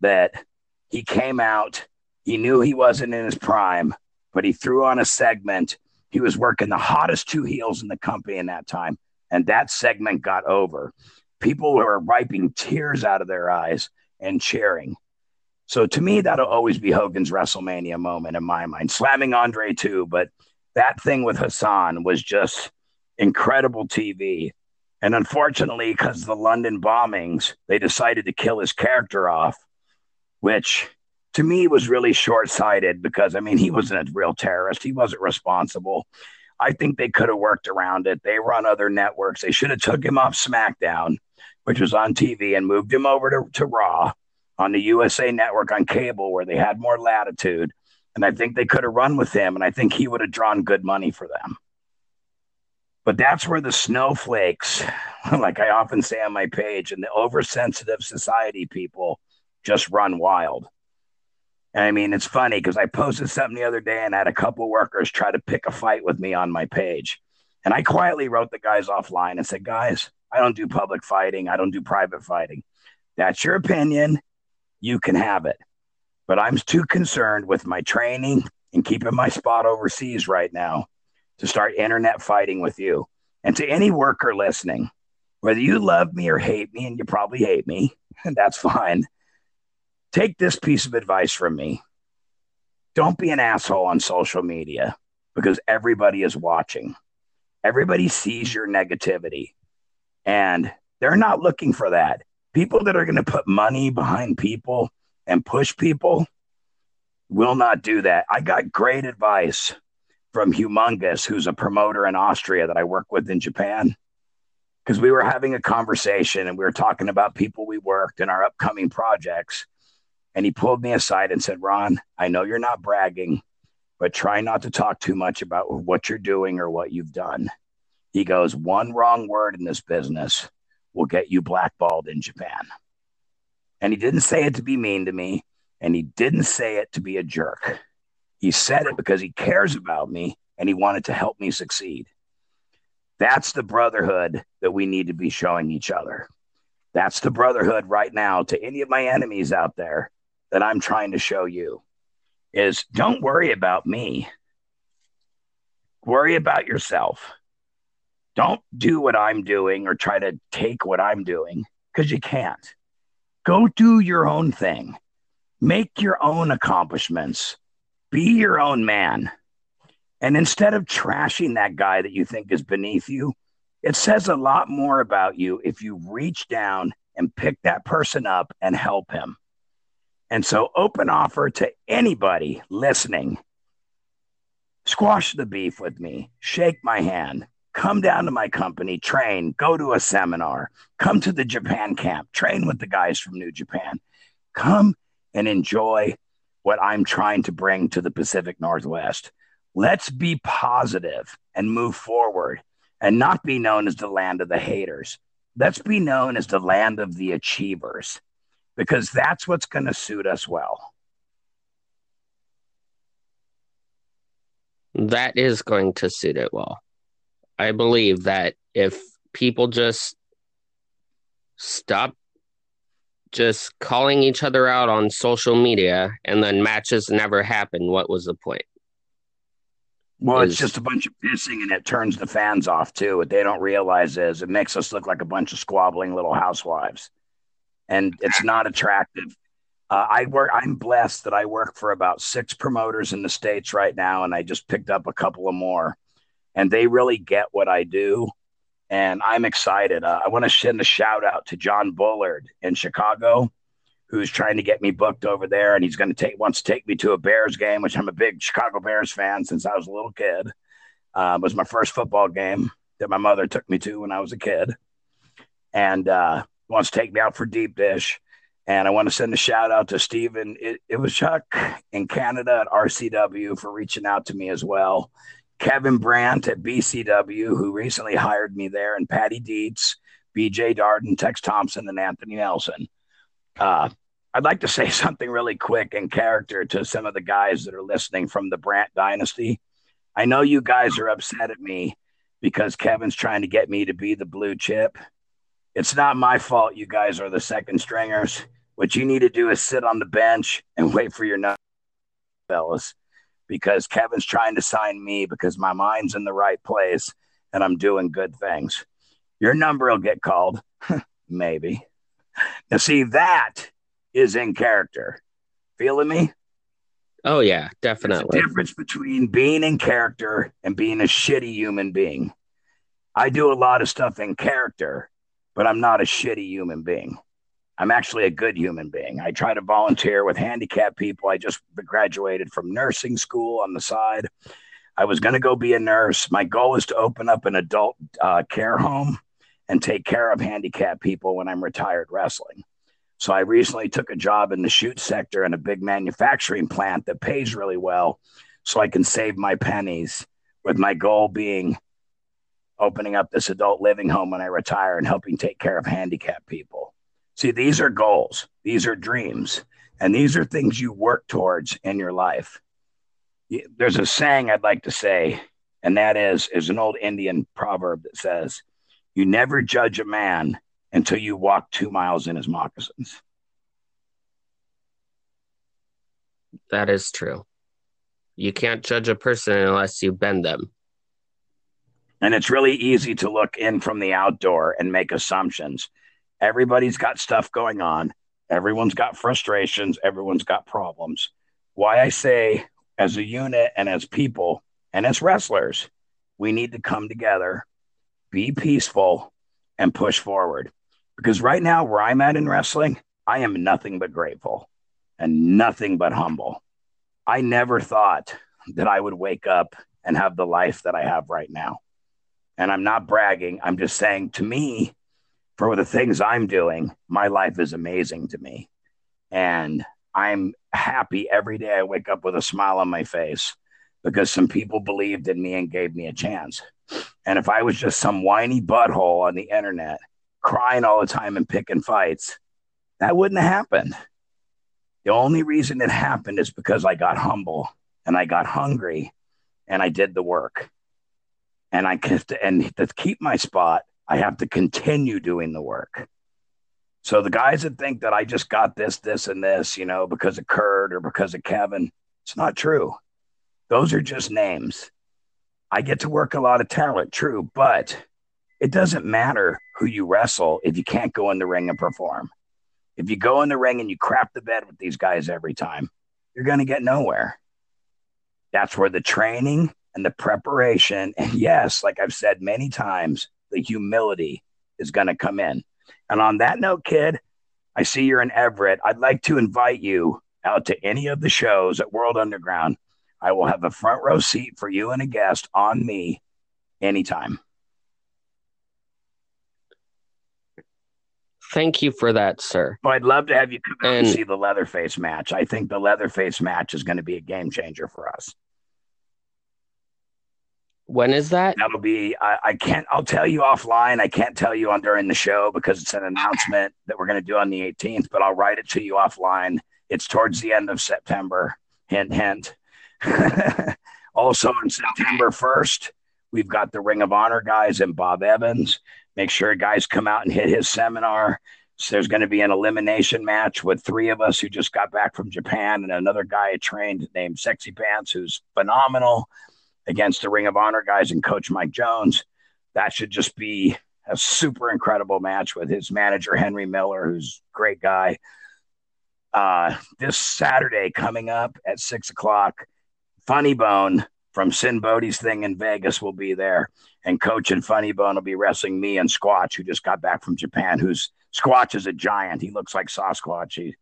Speaker 1: that he came out, he knew he wasn't in his prime, but he threw on a segment. He was working the hottest two heels in the company in that time, and that segment got over. People were wiping tears out of their eyes and cheering. So to me, that'll always be Hogan's WrestleMania moment in my mind. Slamming Andre too, but that thing with Hassan was just incredible TV. And unfortunately, because the London bombings, they decided to kill his character off, which to me was really short sighted because, I mean, he wasn't a real terrorist. He wasn't responsible. I think they could have worked around it. They run other networks. They should have took him off SmackDown, which was on TV, and moved him over to, to Raw on the USA network on cable where they had more latitude. And I think they could have run with him, and I think he would have drawn good money for them. But that's where the snowflakes, like I often say on my page, and the oversensitive society people just run wild. And I mean, it's funny because I posted something the other day and had a couple workers try to pick a fight with me on my page. And I quietly wrote the guys offline and said, guys, I don't do public fighting. I don't do private fighting. That's your opinion. You can have it. But I'm too concerned with my training and keeping my spot overseas right now to start internet fighting with you. And to any worker listening, whether you love me or hate me, and you probably hate me, and that's fine, take this piece of advice from me. Don't be an asshole on social media because everybody is watching. Everybody sees your negativity and they're not looking for that. People that are going to put money behind people and push people will not do that. I got great advice from Humongous, who's a promoter in Austria that I work with in Japan. Because we were having a conversation and we were talking about people we worked and our upcoming projects. And he pulled me aside and said, Ron, I know you're not bragging, but try not to talk too much about what you're doing or what you've done. He goes, One wrong word in this business will get you blackballed in Japan. And he didn't say it to be mean to me, and he didn't say it to be a jerk. He said it because he cares about me and he wanted to help me succeed. That's the brotherhood that we need to be showing each other. That's the brotherhood right now to any of my enemies out there that I'm trying to show you is don't worry about me. Worry about yourself. Don't do what I'm doing or try to take what I'm doing because you can't. Go do your own thing. Make your own accomplishments be your own man. And instead of trashing that guy that you think is beneath you, it says a lot more about you if you reach down and pick that person up and help him. And so, open offer to anybody listening squash the beef with me, shake my hand, come down to my company, train, go to a seminar, come to the Japan camp, train with the guys from New Japan, come and enjoy what I'm trying to bring to the Pacific Northwest. Let's be positive and move forward and not be known as the land of the haters. Let's be known as the land of the achievers because that's what's going to suit us well.
Speaker 2: That is going to suit it well. I believe that if people just stop just calling each other out on social media and then matches never happen, what was the point?
Speaker 1: Well, it's just a bunch of pissing and it turns the fans off too. What they don't realize is it makes us look like a bunch of squabbling little housewives. And it's not attractive. Uh, I work. I'm blessed that I work for about six promoters in the states right now, and I just picked up a couple of more, and they really get what I do and I'm excited. Uh, I want to send a shout out to John Bullard in Chicago, who's trying to get me booked over there, and he's going to take wants to take me to a Bears game, which I'm a big Chicago Bears fan since I was a little kid. Uh, was my first football game that my mother took me to when I was a kid, and uh, wants to take me out for deep dish. And I want to send a shout out to Stephen. It, it was Chuck in Canada at RCW for reaching out to me as well. Kevin Brandt at BCW, who recently hired me there, and Patty Dietz, BJ Darden, Tex Thompson, and Anthony Nelson. Uh, I'd like to say something really quick in character to some of the guys that are listening from the Brandt dynasty. I know you guys are upset at me because Kevin's trying to get me to be the blue chip. It's not my fault you guys are the second stringers. What you need to do is sit on the bench and wait for your number, fellas, because Kevin's trying to sign me because my mind's in the right place and I'm doing good things. Your number will get called, maybe. Now, see, that is in character. Feeling me?
Speaker 2: Oh yeah, definitely.
Speaker 1: There's a difference between being in character and being a shitty human being. I do a lot of stuff in character, but I'm not a shitty human being. I'm actually a good human being. I try to volunteer with handicapped people. I just graduated from nursing school on the side. I was going to go be a nurse. My goal is to open up an adult uh, care home and take care of handicapped people when I'm retired wrestling. So I recently took a job in the shoot sector in a big manufacturing plant that pays really well so I can save my pennies with my goal being opening up this adult living home when I retire and helping take care of handicapped people. See, these are goals, these are dreams, and these are things you work towards in your life. There's a saying I'd like to say, and that is is an old Indian proverb that says, "You never judge a man until you walk 2 miles in his moccasins."
Speaker 2: That is true. You can't judge a person unless you bend them.
Speaker 1: And it's really easy to look in from the outdoor and make assumptions. Everybody's got stuff going on. Everyone's got frustrations. Everyone's got problems. Why I say, as a unit and as people and as wrestlers, we need to come together, be peaceful, and push forward. Because right now, where I'm at in wrestling, I am nothing but grateful and nothing but humble. I never thought that I would wake up and have the life that I have right now. And I'm not bragging. I'm just saying to me, for the things I'm doing, my life is amazing to me. And I'm happy every day I wake up with a smile on my face because some people believed in me and gave me a chance. And if I was just some whiny butthole on the internet crying all the time and picking fights, that wouldn't have happened. The only reason it happened is because I got humble and I got hungry and I did the work and I can and to keep my spot, I have to continue doing the work. So the guys that think that I just got this, this, and this, you know, because of Kurt or because of Kevin, it's not true. Those are just names. I get to work a lot of talent, true, but it doesn't matter who you wrestle if you can't go in the ring and perform. If you go in the ring and you crap the bed with these guys every time, you're going to get nowhere. That's where the training and the preparation, and yes, like I've said many times, the humility is going to come in. And on that note, kid, I see you're in Everett. I'd like to invite you out to any of the shows at World Underground. I will have a front row seat for you and a guest on me anytime.
Speaker 2: Thank you for that, sir.
Speaker 1: Well, I'd love to have you come and, and see the Leatherface match. I think the Leatherface match is going to be a game changer for us.
Speaker 2: When is that?
Speaker 1: That'll be. I, I, can't. I'll tell you offline. I can't tell you on during the show because it's an announcement that we're going to do on the 18th. But I'll write it to you offline. It's towards the end of September. Hint, hint. also on September 1st, we've got the Ring of Honor guys and Bob Evans. Make sure guys come out and hit his seminar. So there's going to be an elimination match with three of us who just got back from Japan and another guy I trained named Sexy Pants, who's phenomenal against the Ring of Honor guys and Coach Mike Jones. That should just be a super incredible match with his manager Henry Miller, who's a great guy. Uh, this Saturday coming up at six o'clock, Funny Bone from Sinn Bodhi's thing in Vegas will be there, and Coach and Funny Bone will be wrestling me and Squatch, who just got back from Japan. Who's Squatch is a giant. He looks like Sasquatch. He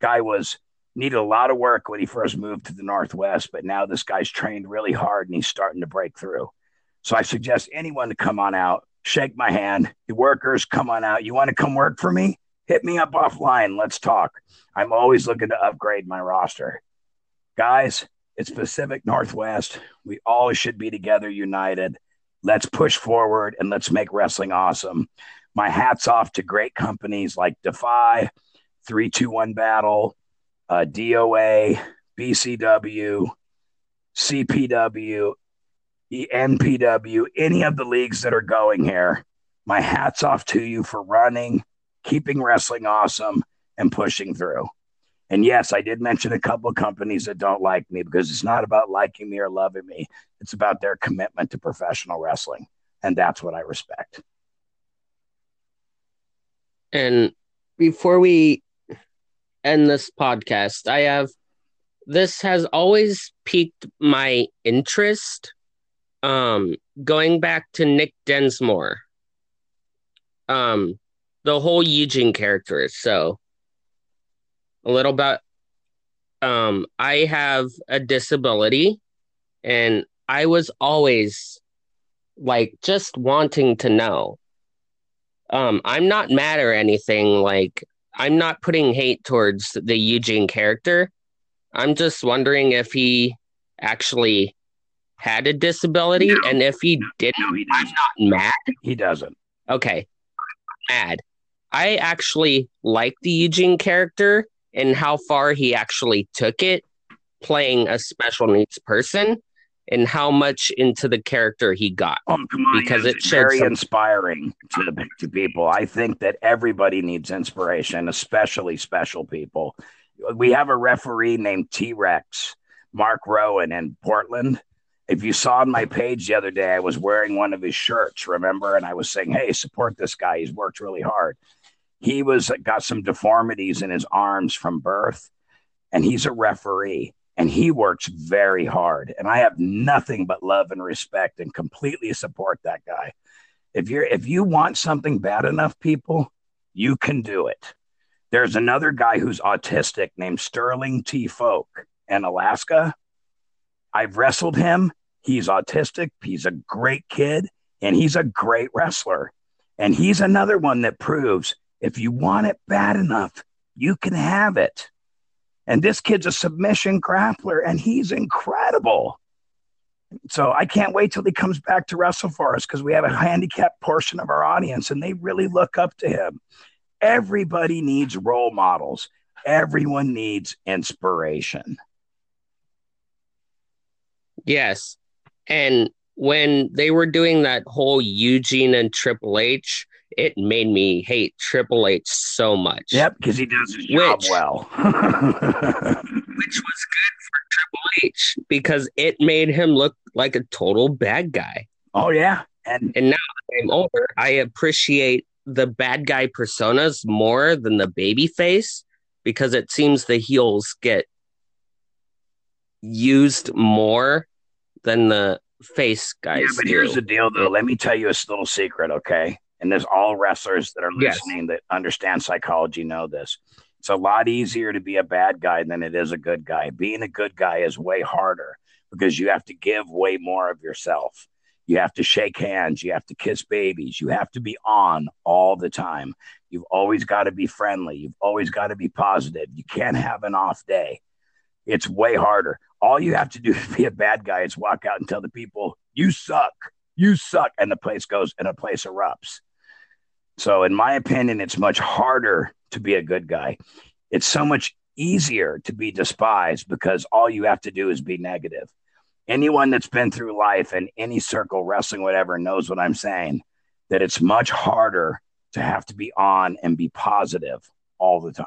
Speaker 1: guy was needed a lot of work when he first moved to the Northwest, but now this guy's trained really hard and he's starting to break through. So I suggest anyone to come on out, shake my hand. You workers, come on out. You want to come work for me? Hit me up offline. Let's talk. I'm always looking to upgrade my roster. Guys, it's Pacific Northwest. We all should be together, united. Let's push forward and let's make wrestling awesome. My hat's off to great companies like Defy, 321 Battle, uh, DOA, BCW, CPW, NPW, any of the leagues that are going here. My hat's off to you for running, keeping wrestling awesome, and pushing through. And yes, I did mention a couple of companies that don't like me because it's not about liking me or loving me. It's about their commitment to professional wrestling. And that's what I respect.
Speaker 2: And before we end this podcast, I have this has always piqued my interest. Um, going back to Nick Dinsmore, um, the whole Eugene character. So, a little bit. Um, I have a disability, and I was always like just wanting to know. Um, I'm not mad or anything. Like, I'm not putting hate towards the Eugene character. I'm just wondering if he actually had a disability, no. and if he didn't, no, he I'm not mad.
Speaker 1: He doesn't.
Speaker 2: Okay, mad. I actually like the Eugene character and how far he actually took it, playing a special needs person, and how much into the character he got.
Speaker 1: Oh, come on, because it's very some... inspiring to to people. I think that everybody needs inspiration, especially special people we have a referee named T Rex, Mark Rowan in Portland. If you saw on my page the other day, I was wearing one of his shirts, remember? And I was saying, hey, support this guy. He's worked really hard. He was got some deformities in his arms from birth, and he's a referee and he works very hard. And I have nothing but love and respect and completely support that guy. If you're if you want something bad enough, people, you can do it. There's another guy who's autistic named Sterling T. Folk in Alaska. I've wrestled him. He's autistic. He's a great kid and he's a great wrestler. And he's another one that proves if you want it bad enough, you can have it. And this kid's a submission grappler and he's incredible. So I can't wait till he comes back to wrestle for us because we have a handicapped portion of our audience and they really look up to him. Everybody needs role models. Everyone needs inspiration.
Speaker 2: Yes. And when they were doing that whole Eugene and Triple H, it made me hate Triple H so much.
Speaker 1: Yep, because he does his job well.
Speaker 2: which was good for Triple H because it made him look like a total bad guy.
Speaker 1: Oh yeah.
Speaker 2: And and now that I'm older, I appreciate the bad guy personas more than the baby face because it seems the heels get used more than the face guys. Yeah,
Speaker 1: but do. here's the deal though. Let me tell you a little secret, okay? And there's all wrestlers that are listening yes. that understand psychology know this. It's a lot easier to be a bad guy than it is a good guy. Being a good guy is way harder because you have to give way more of yourself. You have to shake hands. You have to kiss babies. You have to be on all the time. You've always got to be friendly. You've always got to be positive. You can't have an off day. It's way harder. All you have to do to be a bad guy is walk out and tell the people, you suck. You suck. And the place goes and a place erupts. So, in my opinion, it's much harder to be a good guy. It's so much easier to be despised because all you have to do is be negative anyone that's been through life in any circle, wrestling, whatever, knows what I'm saying. That it's much harder to have to be on and be positive all the time.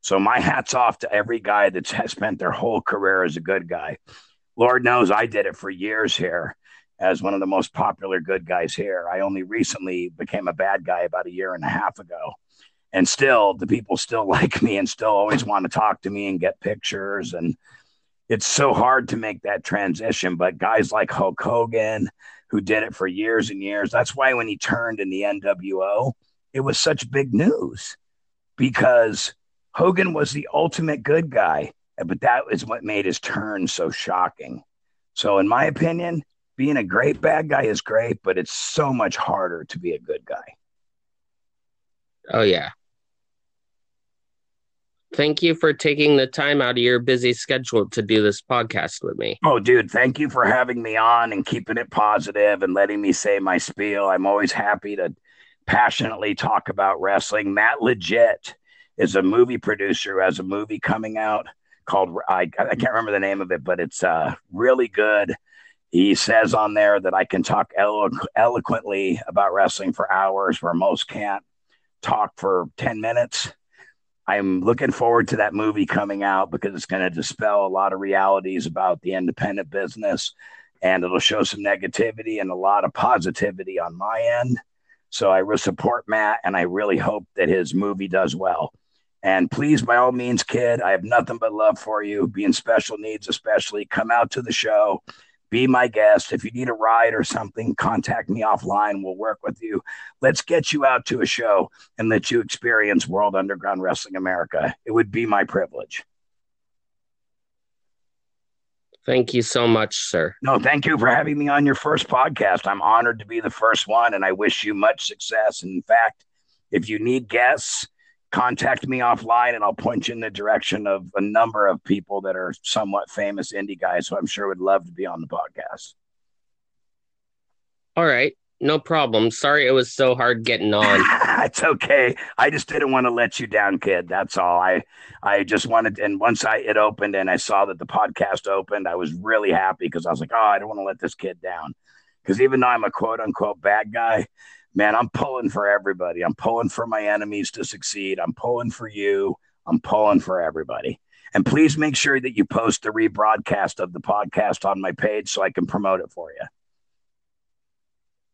Speaker 1: So my hat's off to every guy that's spent their whole career as a good guy. Lord knows I did it for years here as one of the most popular good guys here. I only recently became a bad guy about a year and a half ago. And still, the people still like me and still always want to talk to me and get pictures and it's so hard to make that transition. But guys like Hulk Hogan, who did it for years and years, that's why when he turned in the NWO, it was such big news because Hogan was the ultimate good guy. But that is what made his turn so shocking. So, in my opinion, being a great bad guy is great, but it's so much harder to be a good guy.
Speaker 2: Oh, yeah. Thank you for taking the time out of your busy schedule to do this podcast with me.
Speaker 1: Oh, dude, thank you for having me on and keeping it positive and letting me say my spiel. I'm always happy to passionately talk about wrestling. Matt Legit is a movie producer who has a movie coming out called I, I can't remember the name of it, but it's uh, really good. He says on there that I can talk elo- eloquently about wrestling for hours, where most can't talk for 10 minutes. I'm looking forward to that movie coming out because it's going to dispel a lot of realities about the independent business and it'll show some negativity and a lot of positivity on my end. So I will support Matt and I really hope that his movie does well. And please, by all means, kid, I have nothing but love for you. Being special needs, especially, come out to the show, be my guest. If you need a ride or something, contact me offline. We'll work with you. Let's get you out to a show and let you experience World Underground Wrestling America. It would be my privilege.
Speaker 2: Thank you so much, sir.
Speaker 1: No, thank you for having me on your first podcast. I'm honored to be the first one, and I wish you much success. And in fact, if you need guests, contact me offline and I'll point you in the direction of a number of people that are somewhat famous indie guys who I'm sure would love to be on the podcast.
Speaker 2: All right. No problem. Sorry it was so hard getting on.
Speaker 1: it's okay. I just didn't want to let you down, kid. That's all. I I just wanted and once I it opened and I saw that the podcast opened, I was really happy because I was like, oh, I don't want to let this kid down. Because even though I'm a quote unquote bad guy, man, I'm pulling for everybody. I'm pulling for my enemies to succeed. I'm pulling for you. I'm pulling for everybody. And please make sure that you post the rebroadcast of the podcast on my page so I can promote it for you.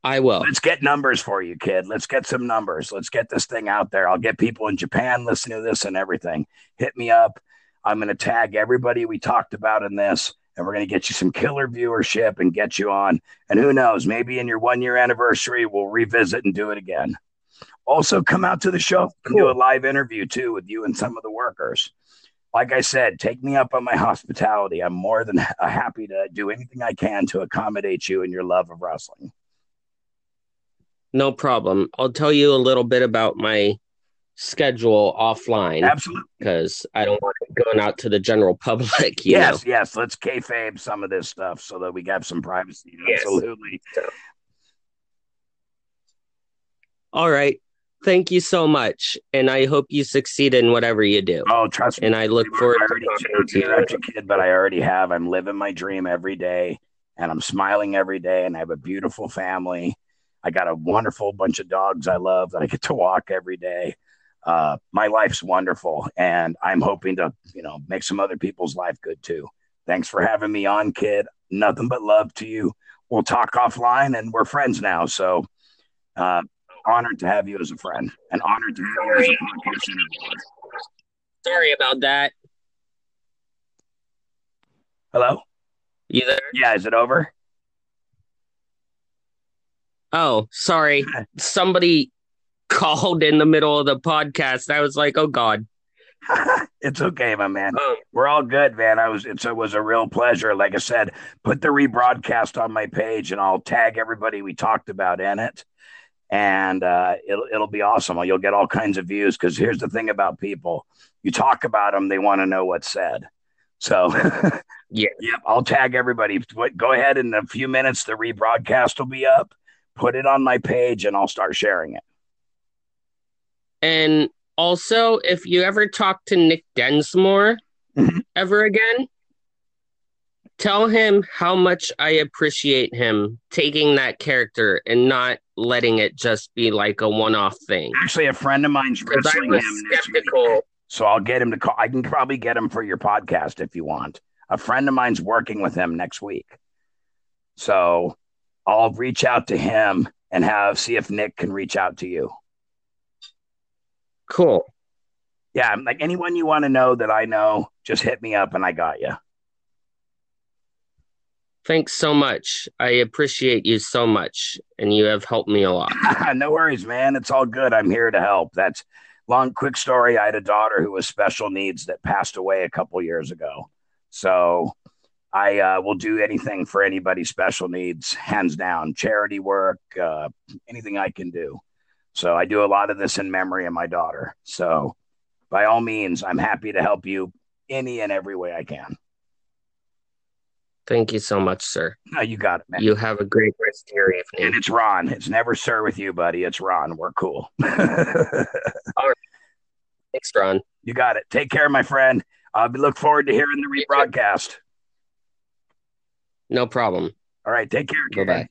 Speaker 2: I will.
Speaker 1: Let's get numbers for you, kid. Let's get some numbers. Let's get this thing out there. I'll get people in Japan listening to this and everything. Hit me up. I'm going to tag everybody we talked about in this and we're going to get you some killer viewership and get you on. And who knows, maybe in your one year anniversary, we'll revisit and do it again. Also, come out to the show and do a live interview too with you and some of the workers. Like I said, take me up on my hospitality. I'm more than happy to do anything I can to accommodate you and your love of wrestling.
Speaker 2: No problem. I'll tell you a little bit about my schedule offline.
Speaker 1: Absolutely.
Speaker 2: Because I don't want it going out to the general public.
Speaker 1: yes,
Speaker 2: know?
Speaker 1: yes. Let's kayfabe some of this stuff so that we have some privacy. Yes. Absolutely. So.
Speaker 2: All right. Thank you so much. And I hope you succeed in whatever you do.
Speaker 1: Oh, trust
Speaker 2: me. And I look forward I
Speaker 1: already to talking to you. a kid, but I already have. I'm living my dream every day and I'm smiling every day and I have a beautiful family. I got a wonderful bunch of dogs I love that I get to walk every day uh, my life's wonderful, and I'm hoping to, you know, make some other people's life good too. Thanks for having me on, kid. Nothing but love to you. We'll talk offline, and we're friends now. So, uh, honored to have you as a friend, and honored to have you as a podcast interviewer.
Speaker 2: Sorry about that.
Speaker 1: Hello.
Speaker 2: You there?
Speaker 1: Yeah. Is it over?
Speaker 2: Oh, sorry. Somebody called in the middle of the podcast. I was like, oh God.
Speaker 1: it's okay, my man. Oh. We're all good, man. I was it's, it was a real pleasure. Like I said, put the rebroadcast on my page and I'll tag everybody we talked about in it. And uh, it'll it'll be awesome. You'll get all kinds of views because here's the thing about people: you talk about them, they want to know what's said. So,
Speaker 2: yeah,
Speaker 1: yep. I'll tag everybody. Go ahead in a few minutes. The rebroadcast will be up. Put it on my page, and I'll start sharing it.
Speaker 2: And also, if you ever talk to Nick Dinsmore mm-hmm. ever again, tell him how much I appreciate him taking that character and not letting it just be like a one-off thing.
Speaker 1: Actually, a friend of mine's wrestling him skeptical. So I'll get him to call. I can probably get him for your podcast if you want. A friend of mine's working with him next week. So I'll reach out to him and have see if Nick can reach out to you.
Speaker 2: Cool.
Speaker 1: Yeah, like anyone you want to know that I know, just hit me up and I got you.
Speaker 2: Thanks so much. I appreciate you so much, and you have helped me a lot.
Speaker 1: no worries, man. It's all good. I'm here to help. That's long, quick story. I had a daughter who was special needs that passed away a couple years ago. So I uh, will do anything for anybody special needs, hands down. Charity work, uh, anything I can do. So I do a lot of this in memory of my daughter. So by all means, I'm happy to help you any and every way I can.
Speaker 2: Thank you so much, sir.
Speaker 1: No, you got it, man.
Speaker 2: You have a great rest of your evening.
Speaker 1: And it's Ron. It's never sir with you, buddy. It's Ron. We're cool. all
Speaker 2: right. Thanks, Ron.
Speaker 1: You got it. Take care, my friend. I look forward to hearing the rebroadcast.
Speaker 2: No problem.
Speaker 1: All right. Take care.
Speaker 2: Bye bye.